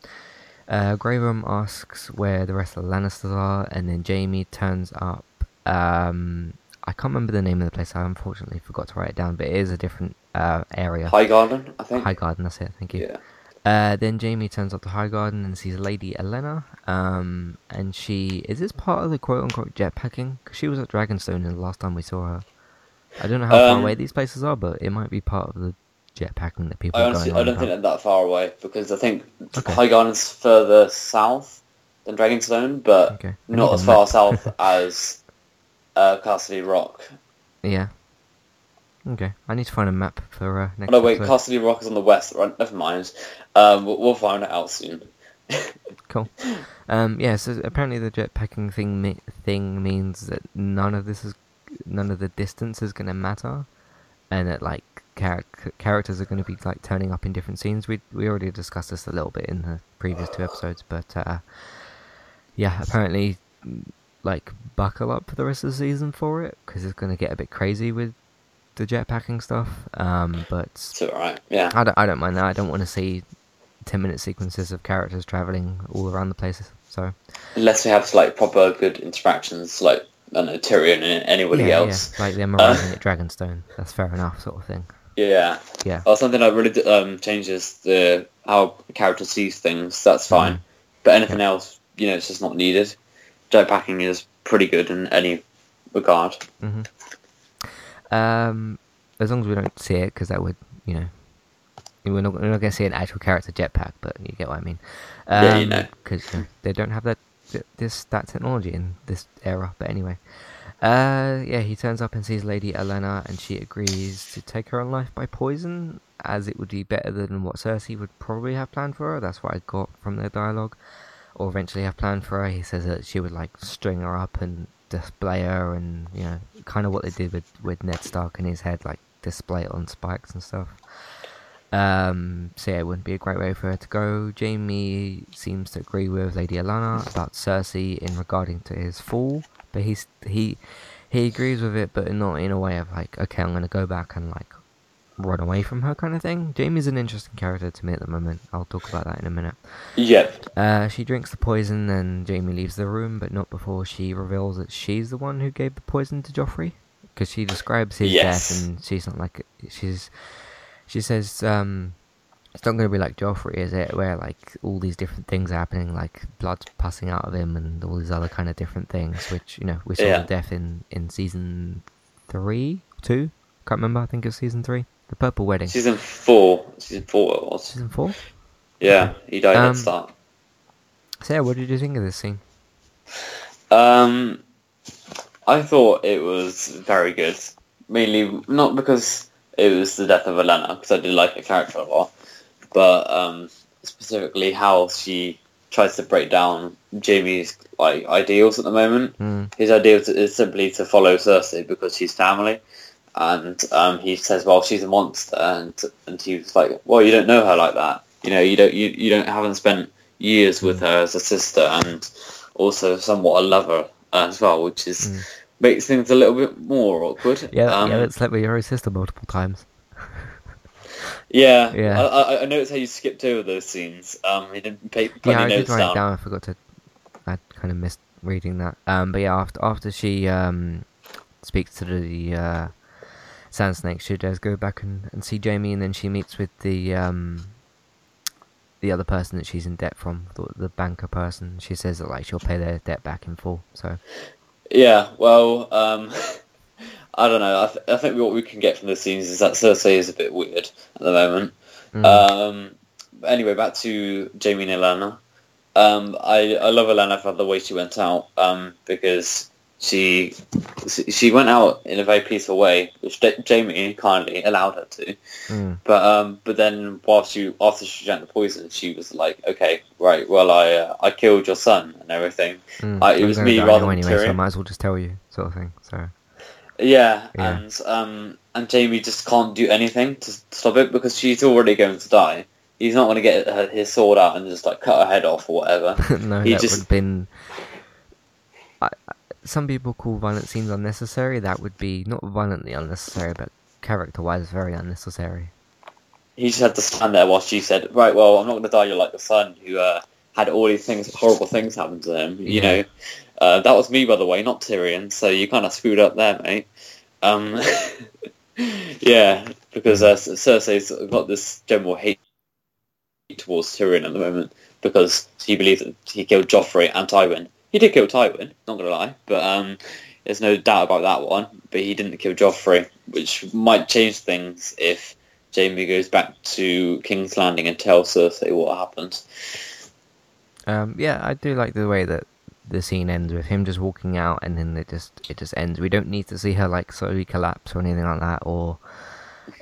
Uh, Grey Worm asks where the rest of the Lannisters are, and then Jaime turns up. Um, I can't remember the name of the place. I unfortunately forgot to write it down, but it is a different uh, area. Highgarden, I think. Highgarden, that's it. Thank you. Yeah. Uh, then Jaime turns up to Highgarden and sees Lady Olenna. um, and she is this part of the quote unquote jetpacking? Because she was at Dragonstone the last time we saw her. I don't know how um, far away these places are, but it might be part of the jetpacking that people. I honestly, I don't think they're that far away because I think okay. Highgarden's further south than Dragonstone, but okay. not as far south as uh, Rock. Yeah, Okay, I need to find a map for uh, next. Oh, no, wait, episode. Rock is on the west. Right, never mind. Um, we'll, we'll find it out soon. cool. Um, yeah. So apparently the jetpacking thing mi- thing means that none of this is none of the distance is going to matter, and that like char- characters are going to be like turning up in different scenes. We we already discussed this a little bit in the previous two episodes, but uh, yeah, apparently like buckle up for the rest of the season for it because it's going to get a bit crazy with the jetpacking stuff. Um, but it's alright. Yeah. I don't. I don't mind that. I don't want to see ten minute sequences of characters traveling all around the place. So unless we have like proper good interactions, like I don't know Tyrion and anybody yeah, else, yeah. like arriving uh, at Dragonstone. That's fair enough, sort of thing. Yeah. Yeah. Or something that really um, changes the how the character sees things. That's fine. Mm. But anything yeah. else you know it's just not needed. Jetpacking is pretty good in any regard. Mm-hmm. Um, as long as we don't see it, because that would you know we're not, we're not going to see an actual character jetpack, but you get what I mean. Um, yeah, you um, know. Because you know, they don't have that this that technology in this era. But anyway, uh, yeah, he turns up and sees Lady Olenna, and she agrees to take her own life by poison, as it would be better than what Cersei would probably have planned for her. That's what I got from their dialogue, or eventually have planned for her. He says that she would like string her up and display her, and you know, kind of what they did with with Ned Stark in his head, like display it on spikes and stuff. Um, so yeah, it wouldn't be a great way for her to go. Jaime seems to agree with Lady Olenna about Cersei in regarding to his fall, but he's he he agrees with it, but not in a way of like, okay, I'm gonna go back and like run away from her kind of thing. Jaime's an interesting character to me at the moment. I'll talk about that in a minute. Yep. Uh, she drinks the poison and Jaime leaves the room, but not before she reveals that she's the one who gave the poison to Joffrey. Because she describes his yes. death and she's not like she's she says um, it's not going to be like Joffrey, is it? Where like all these different things are happening, like blood passing out of him and all these other kind of different things, which you know we saw yeah. the death in in season three, two. Can't remember. I think it was season three. The Purple Wedding. Season four. Season four it was. Season four. Yeah, he died um, at the start. So yeah, what did you think of this scene? Um, I thought it was very good. Mainly not because it was the death of Olenna because I did like her character a lot, but um, specifically how she tries to break down Jaime's like ideals at the moment. Mm. His ideal is simply to follow Cersei because she's family, and um, he says, "Well, she's a monster," and and he was like, "Well, you don't know her like that. You know, you don't you, you don't haven't spent years with her as a sister and also somewhat a lover as well, which is." Mm makes things a little bit more awkward. Yeah, um, yeah, it's like with your sister multiple times. Yeah, yeah. I, I, noticed how you skipped over those scenes. Um, you didn't pay yeah, I did write down. it down. I forgot to. I kind of missed reading that. Um, but yeah, after after she um speaks to the uh, Sand Snake, she does go back and, and see Jaime, and then she meets with the um the other person that she's in debt from, the, the banker person. She says that like she'll pay their debt back in full. So yeah, well, um, I don't know. I, th- I, think what we can get from the scenes is that Cersei is a bit weird at the moment. Mm. Um, anyway, back to Jaime and Olenna. Um, I, I love Olenna for the way she went out um, because she she went out in a very peaceful way, which Jaime kindly allowed her to. Mm. But um, but then while she after she drank the poison, she was like, okay, right, well, I uh, I killed your son and everything. Mm. I, it was me rather than anyway, so I might as well just tell you, sort of thing. So. Yeah, yeah, and um, and Jaime just can't do anything to stop it because she's already going to die. He's not going to get her, his sword out and just like cut her head off or whatever. no, he that just... would have been. I, some people call violent scenes unnecessary. That would be not violently unnecessary, but character-wise, very unnecessary. He just had to stand there while she said, "Right, well, I'm not going to die. You're like the son who uh, had all these things, horrible things happen to him. You yeah. know, uh, that was me, by the way, not Tyrion. So you kind of screwed up there, mate. Um, yeah, because uh, Cersei's got this general hate towards Tyrion at the moment because he believes that he killed Joffrey and Tywin he did kill Tywin, not gonna lie, but um, there's no doubt about that one. But he didn't kill Joffrey, which might change things if Jaime goes back to King's Landing and tells Cersei what happened. Um, yeah, I do like the way that the scene ends with him just walking out, and then it just it just ends. We don't need to see her like slowly collapse or anything like that, or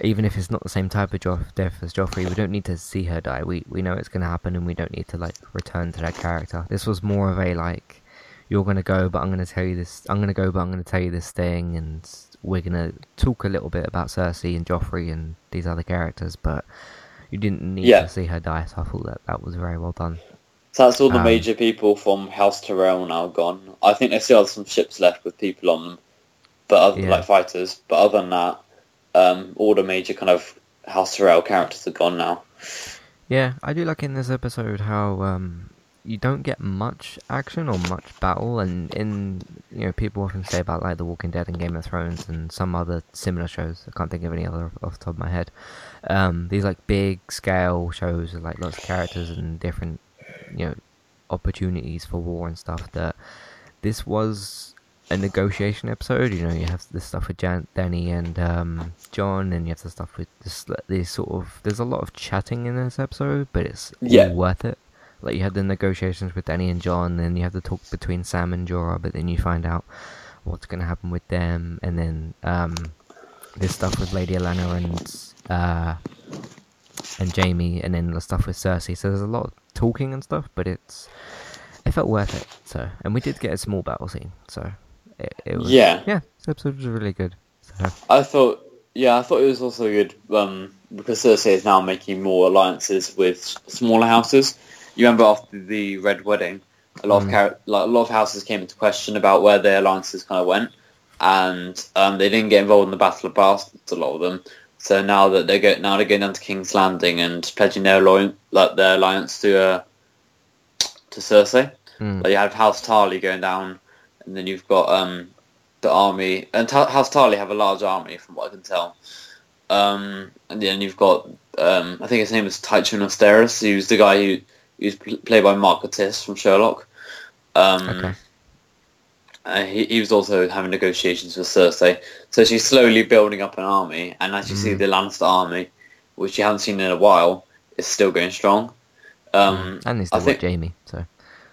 even if it's not the same type of jo- death as Joffrey, we don't need to see her die. We we know it's gonna happen, and we don't need to like return to that character. This was more of a like you're gonna go, but I'm gonna tell you this. I'm gonna go, but I'm gonna tell you this thing, and we're gonna talk a little bit about Cersei and Joffrey and these other characters. But you didn't need yeah. to see her die, so I thought that that was very well done. So that's all the um, major people from House Tyrell now gone. I think they still have some ships left with people on them, but other, yeah. like fighters. But other than that, um, all the major kind of House Tyrell characters are gone now. Yeah, I do like in this episode how um, you don't get much action or much battle, and in you know people often say about like The Walking Dead and Game of Thrones and some other similar shows. I can't think of any other off the top of my head. Um, these like big scale shows with like lots of characters and different you know opportunities for war and stuff that this was a negotiation episode. You know, you have the stuff with Jan- Dany and um, Jon, and you have the stuff with this, this sort of. There's a lot of chatting in this episode, but it's yeah. worth it. Like you have the negotiations with Dany and Jon, then you have the talk between Sam and Jorah, but then you find out what's going to happen with them, and then um, this stuff with Lady Olenna and uh, and Jaime, and then the stuff with Cersei. So there's a lot of talking and stuff, but it's it felt worth it. So, and we did get a small battle scene, so it, it was yeah yeah. This episode was really good. So. I thought yeah, I thought it was also good um, because Cersei is now making more alliances with smaller houses. You remember after the Red Wedding, a lot mm. of car- like, a lot of houses came into question about where their alliances kind of went, and um, they didn't get involved in the Battle of Bastards. A lot of them. So now that they go now they're going down to King's Landing and pledging their alliance, like their alliance to uh, to Cersei. Mm. Like you have House Tarly going down, and then you've got um, the army, and Ta- House Tarly have a large army from what I can tell. Um, and then you've got um, I think his name is Tycho Nestoris, who's the guy who who's played by Mark Gatiss from Sherlock. Um, okay. Uh, he, he was also having negotiations with Cersei, so she's slowly building up an army. And as you mm. see, the Lannister army, which you haven't seen in a while, is still going strong. Um, mm. And they still I think, Jaime. So.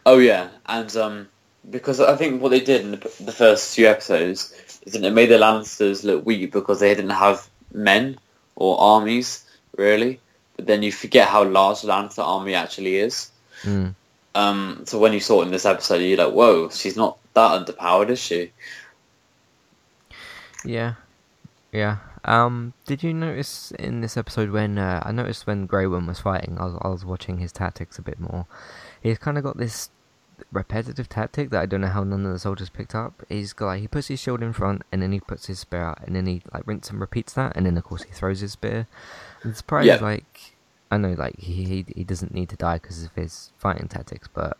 Oh yeah, and um, because I think what they did in the, the first few episodes is that it made the Lannisters look weak because they didn't have men or armies really. But then you forget how large the Lannister army actually is. Mm. Um, so when you saw it in this episode, you're like, "Whoa, she's not that underpowered, is she?" Yeah, yeah. Um, did you notice in this episode when uh, I noticed when Grey Worm was fighting, I was, I was watching his tactics a bit more. He's kind of got this repetitive tactic that I don't know how none of the soldiers picked up. He's got like, he puts his shield in front and then he puts his spear out and then he like rinse and repeats that and then of course he throws his spear. And surprised yeah. like I know like he, he he doesn't need to die because of his fighting tactics, but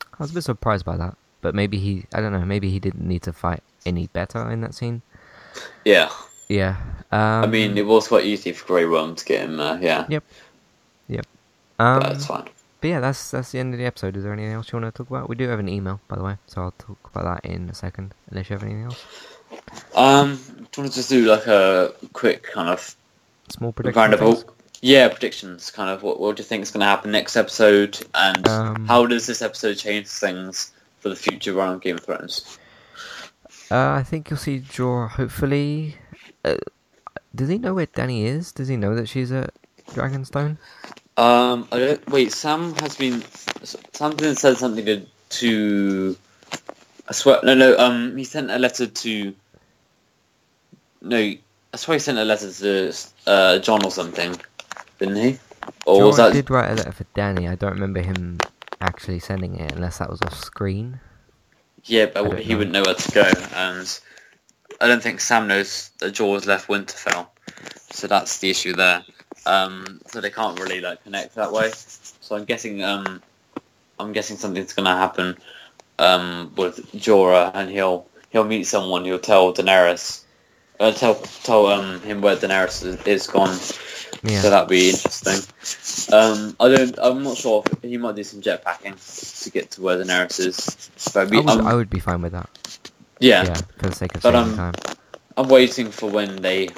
I was a bit surprised by that. But maybe he I don't know maybe he didn't need to fight any better in that scene. Yeah. Yeah. Um, I mean, it was quite easy for Grey Worm to get him there. Yeah. Yep. Yep. Um, that's fine. But yeah, that's that's the end of the episode. Is there anything else you want to talk about? We do have an email, by the way, so I'll talk about that in a second. Unless you have anything else. Um, do you want to just do like a quick kind of small prediction? Yeah, predictions. Kind of what what do you think is going to happen next episode, and um, how does this episode change things for the future run of Game of Thrones? Uh, I think you'll see Jorah. Hopefully, uh, does he know where Dany is? Does he know that she's at Dragonstone? Um, I don't, wait. Sam has been. Sam said something to, to. I swear. No, no. Um, he sent a letter to. No, I swear he sent a letter to uh, Jon or something, didn't he? Or was that? did write a letter for Dany. I don't remember him actually sending it, unless that was off screen. Yeah, but he know. wouldn't know where to go, and I don't think Sam knows that Jorah's left Winterfell, so that's the issue there. Um, so they can't really like connect that way. So I'm guessing um, I'm guessing something's gonna happen um, with Jorah, and he'll he'll meet someone. He'll tell Daenerys, uh, tell tell um, him where Daenerys is, is gone. Yeah. So that'd be interesting. Um, I don't. I'm not sure. If he might do some jetpacking to get to where Daenerys is. But be, I, would, um, I would be fine with that. Yeah. Yeah, for the sake of but, saving um, time. I'm waiting for when they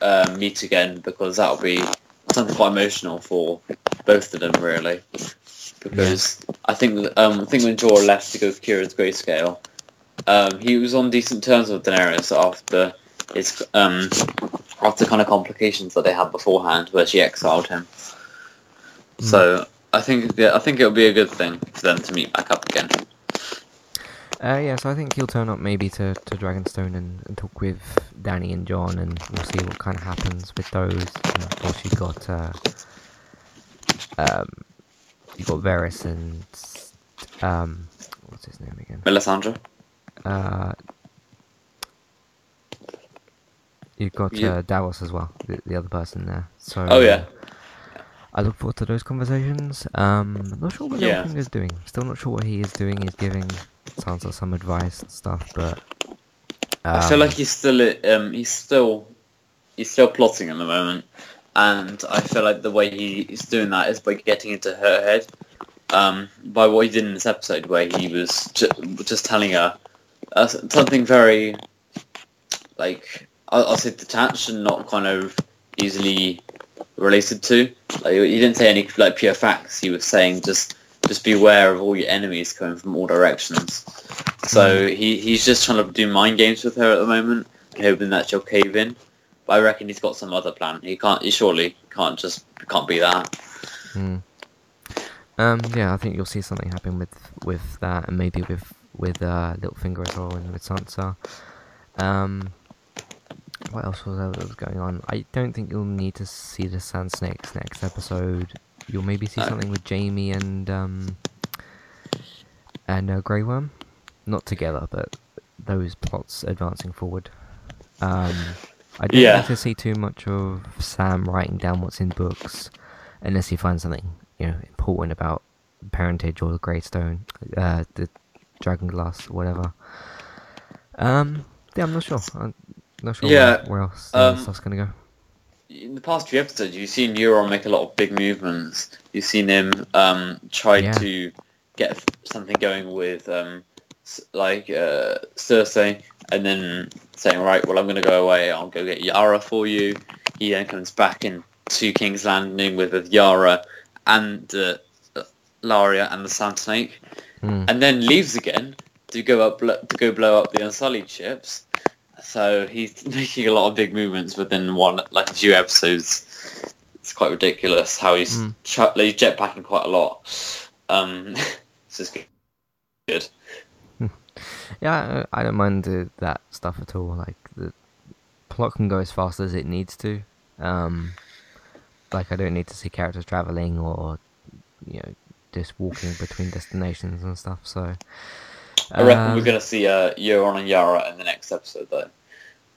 uh, meet again because that'll be something quite emotional for both of them, really. Because yeah. I think um, I think when Jorah left to go to Kira's Grayscale, um, he was on decent terms with Daenerys after his um, after kind of complications that they had beforehand, where she exiled him. Mm. So I think yeah, I think it'll be a good thing for them to meet back up again. Uh, yeah, so I think he'll turn up maybe to, to Dragonstone and, and talk with Dany and Jon, and we'll see what kind of happens with those. And of course, you've got uh, um, you got Varys and um, what's his name again? Melisandre. Uh, you've got yeah. uh, Davos as well, the, the other person there. So. Oh yeah. I look forward to those conversations. Um, not sure what yeah. is doing. Still not sure what he is doing. He's giving like some advice and stuff, but I feel like um, he's still um, he's still he's still plotting at the moment, and I feel like the way he's doing that is by getting into her head. um, by what he did in this episode, where he was ju- just telling her uh, something very like I'll, say detached and not kind of easily related to. Like he didn't say any like pure facts. He was saying just just beware of all your enemies coming from all directions. So he he's just trying to do mind games with her at the moment, hoping that she'll cave in. But I reckon he's got some other plan. He can't. He surely can't just can't be that. Mm. Um. Yeah, I think you'll see something happen with with that, and maybe with with uh, Littlefinger as well, and with Sansa. Um what else was, was going on? I don't think you'll need to see the Sand Snakes next episode. You'll maybe see something with Jaime and um and uh, Grey Worm, not together, but those plots advancing forward. Um, I don't yeah. need to see too much of Sam writing down what's in books, unless he finds something you know important about parentage or the Greystone, uh, the Dragon Glass, whatever. Um, yeah, I'm not sure. I, not sure yeah, where, where else um, stuff's going to go. In the past few episodes, you've seen Euron make a lot of big movements. You've seen him um, try yeah. to get something going with um, like uh, Cersei, and then saying, "Right, well, I'm going to go away. I'll go get Yara for you." He then comes back in to King's Landing with, with Yara and uh, Ellaria and the Sand Snake, mm. and then leaves again to go up to go blow up the Unsullied ships. So he's making a lot of big movements within one, like a few episodes. It's quite ridiculous how he's, mm. ch- he's jetpacking quite a lot. Um, it's just good. Yeah, I don't mind the, that stuff at all. Like the plot can go as fast as it needs to. Um, like I don't need to see characters traveling or you know just walking between destinations and stuff. So I reckon um, we're going to see uh, Euron and Yara in the next episode, though.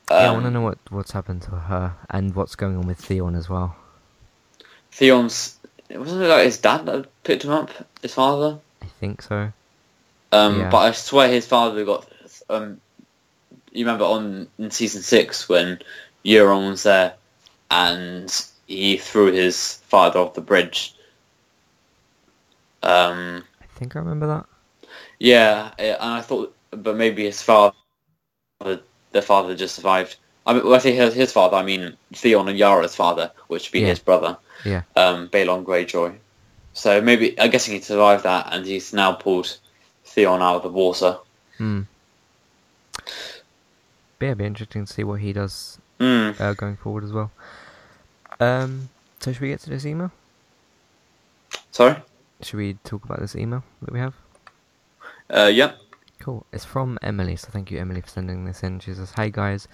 Um, yeah, I want to know what what's happened to her and what's going on with Theon as well. Theon's wasn't it like his dad that picked him up? His father? I think so. Um, yeah. but I swear his father got. Um, you remember on in season six when Euron was there, and he threw his father off the bridge. Um, I think I remember that. Yeah, and I thought, but maybe his father, the father just survived. I mean, when I say his, his father, I mean Theon and Yara's father, which would be yeah. his brother. Yeah. Um, Balon Greyjoy. So maybe I'm guessing he survived that, and he's now pulled Theon out of the water. Hmm. Yeah, it'd be interesting to see what he does mm. uh, going forward as well. Um, so should we get to this email? Sorry. Should we talk about this email that we have? Uh, yeah. Cool. It's from Emily, so thank you, Emily, for sending this in. She says, "Hey guys,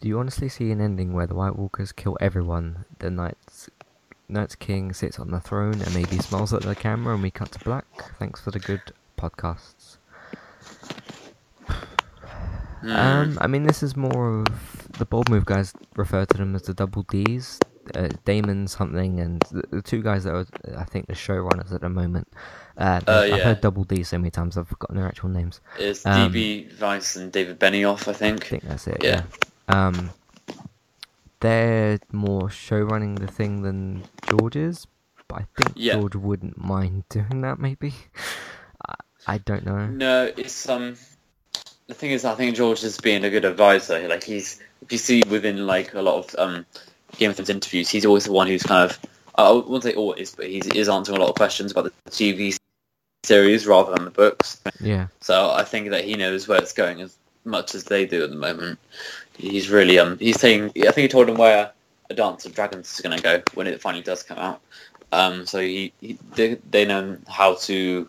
do you honestly see an ending where the White Walkers kill everyone? The Night's Night's King sits on the throne and maybe smiles at the camera, and we cut to black. Thanks for the good podcasts." Mm. Um, I mean, this is more of the bold move guys refer to them as the double D's. Uh, Daemon something and the, the, two guys that are, I think, the showrunners at the moment. Uh, uh, yeah. I've heard Double D so many times I've forgotten their actual names. It's um, DB Weiss and David Benioff, I think. I think that's it. Yeah. yeah. Um, they're more show running the thing than George is, but I think yeah. George wouldn't mind doing that. Maybe. I, I don't know. No, it's um. The thing is, I think George is being a good advisor. Like he's, if you see within like a lot of um Game of Thrones interviews, he's always the one who's kind of I won't say always, but he is answering a lot of questions about the TV series rather than the books. Yeah. So I think that he knows where it's going as much as they do at the moment. He's really um he's saying I think he told them where a Dance of Dragons is going to go when it finally does come out. Um, so he, he they, they know how to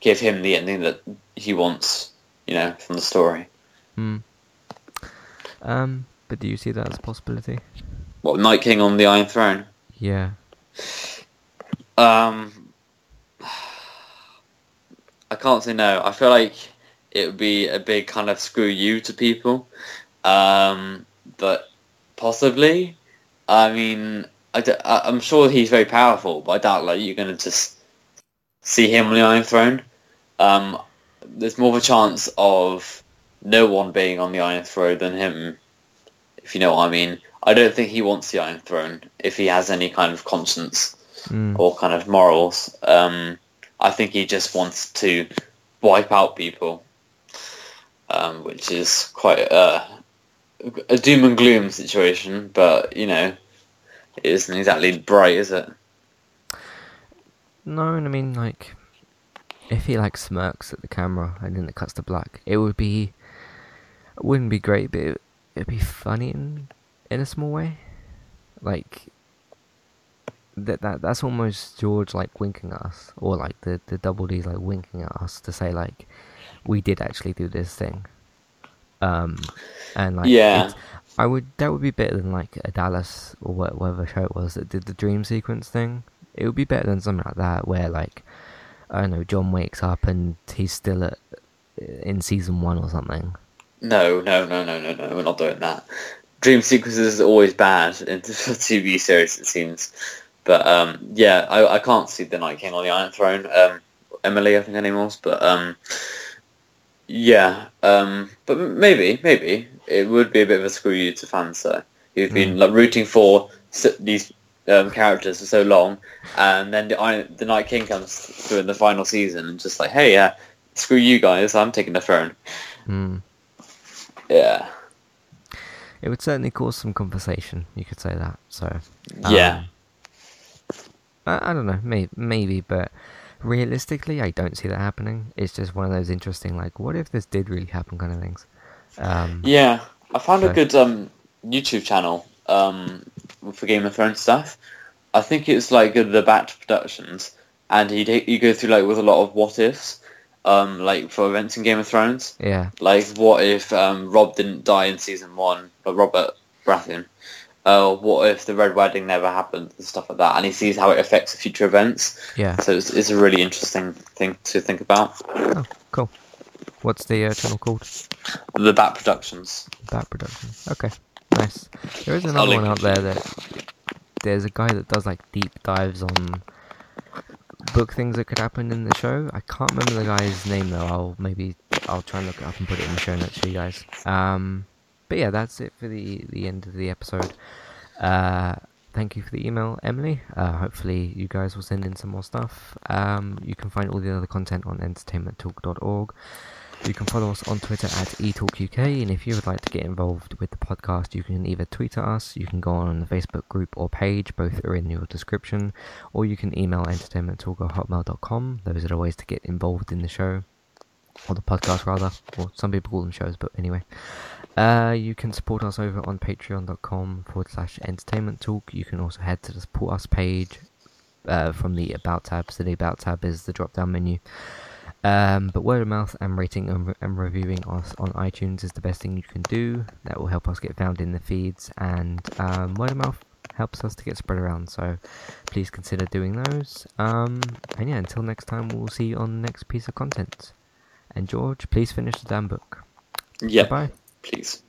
give him the ending that he wants, you know, from the story. Hmm. Um, but do you see that as a possibility? What Night King on the Iron Throne? Yeah. Um, I can't say no. I feel like it would be a big kind of screw you to people. Um, but possibly. I mean, I d- I'm sure he's very powerful, but I doubt like you're going to just see him on the Iron Throne. Um, there's more of a chance of no one being on the Iron Throne than him, if you know what I mean. I don't think he wants the Iron Throne if he has any kind of conscience mm. or kind of morals. Um, I think he just wants to wipe out people, um, which is quite a, a doom and gloom situation. But you know, it isn't exactly bright, is it? No, I mean like if he like smirks at the camera and then it cuts to black, it would be it wouldn't be great, but it, it'd be funny in in a small way. Like that that that's almost George like winking at us, or like the the double D's like winking at us to say like we did actually do this thing. Um, and like yeah, I would that would be better than like a Dallas or whatever show it was that did the dream sequence thing. It would be better than something like that where like I don't know Jon wakes up and he's still at in season one or something. No, no, no, no, no, no. We're not doing that. Dream sequences are always bad in TV series, it seems. But um, yeah, I, I can't see the Night King on the Iron Throne. Um, Emily, I think her name was, but um, yeah, um, but maybe, maybe it would be a bit of a screw you to fans. So you've been mm. like rooting for these um, characters for so long, and then the, the Night King comes through in the final season and just like, hey, yeah, screw you guys, I'm taking the throne. Mm. Yeah. It would certainly cause some conversation. You could say that. So. Um, yeah. I, I don't know. Maybe, maybe, but realistically, I don't see that happening. It's just one of those interesting, like, what if this did really happen, kind of things. Um, yeah, I found so. a good um, YouTube channel um, for Game of Thrones stuff. I think it's like the Bat Productions, and he he go through like with a lot of what ifs um, like for events in Game of Thrones. Yeah. Like, what if um, Robb didn't die in season one, Robert Baratheon? Uh, what if the Red Wedding never happened and stuff like that? And he sees how it affects future events. Yeah. So it's, it's a really interesting thing to think about. Oh, cool. What's the uh, channel called? The Bat Productions. Bat Productions. Okay. Nice. There is another one out there that there's a guy that does like deep dives on book things that could happen in the show. I can't remember the guy's name though. I'll maybe I'll try and look it up and put it in the show notes for you guys. Um, but yeah, that's it for the the end of the episode. Uh, thank you for the email, Emily. Uh, hopefully you guys will send in some more stuff. Um, you can find all the other content on entertainmenttalk.org. You can follow us on Twitter at eTalkUK, and if you would like to get involved with the podcast, you can either tweet at us, you can go on the Facebook group or page, both are in your description, or you can email entertainmenttalk@hotmail.com. Those are the ways to get involved in the show, or the podcast rather, or some people call them shows, but anyway. Uh, you can support us over on patreon.com forward slash entertainment talk. You can also head to the support us page uh, from the about tab. So the about tab is the drop down menu. Um, but word of mouth and rating and, re- and, reviewing us on iTunes is the best thing you can do. That will help us get found in the feeds, and um, word of mouth helps us to get spread around. So please consider doing those. Um, and yeah, until next time, we'll see you on the next piece of content. And George, please finish the damn book. Yeah. Bye please.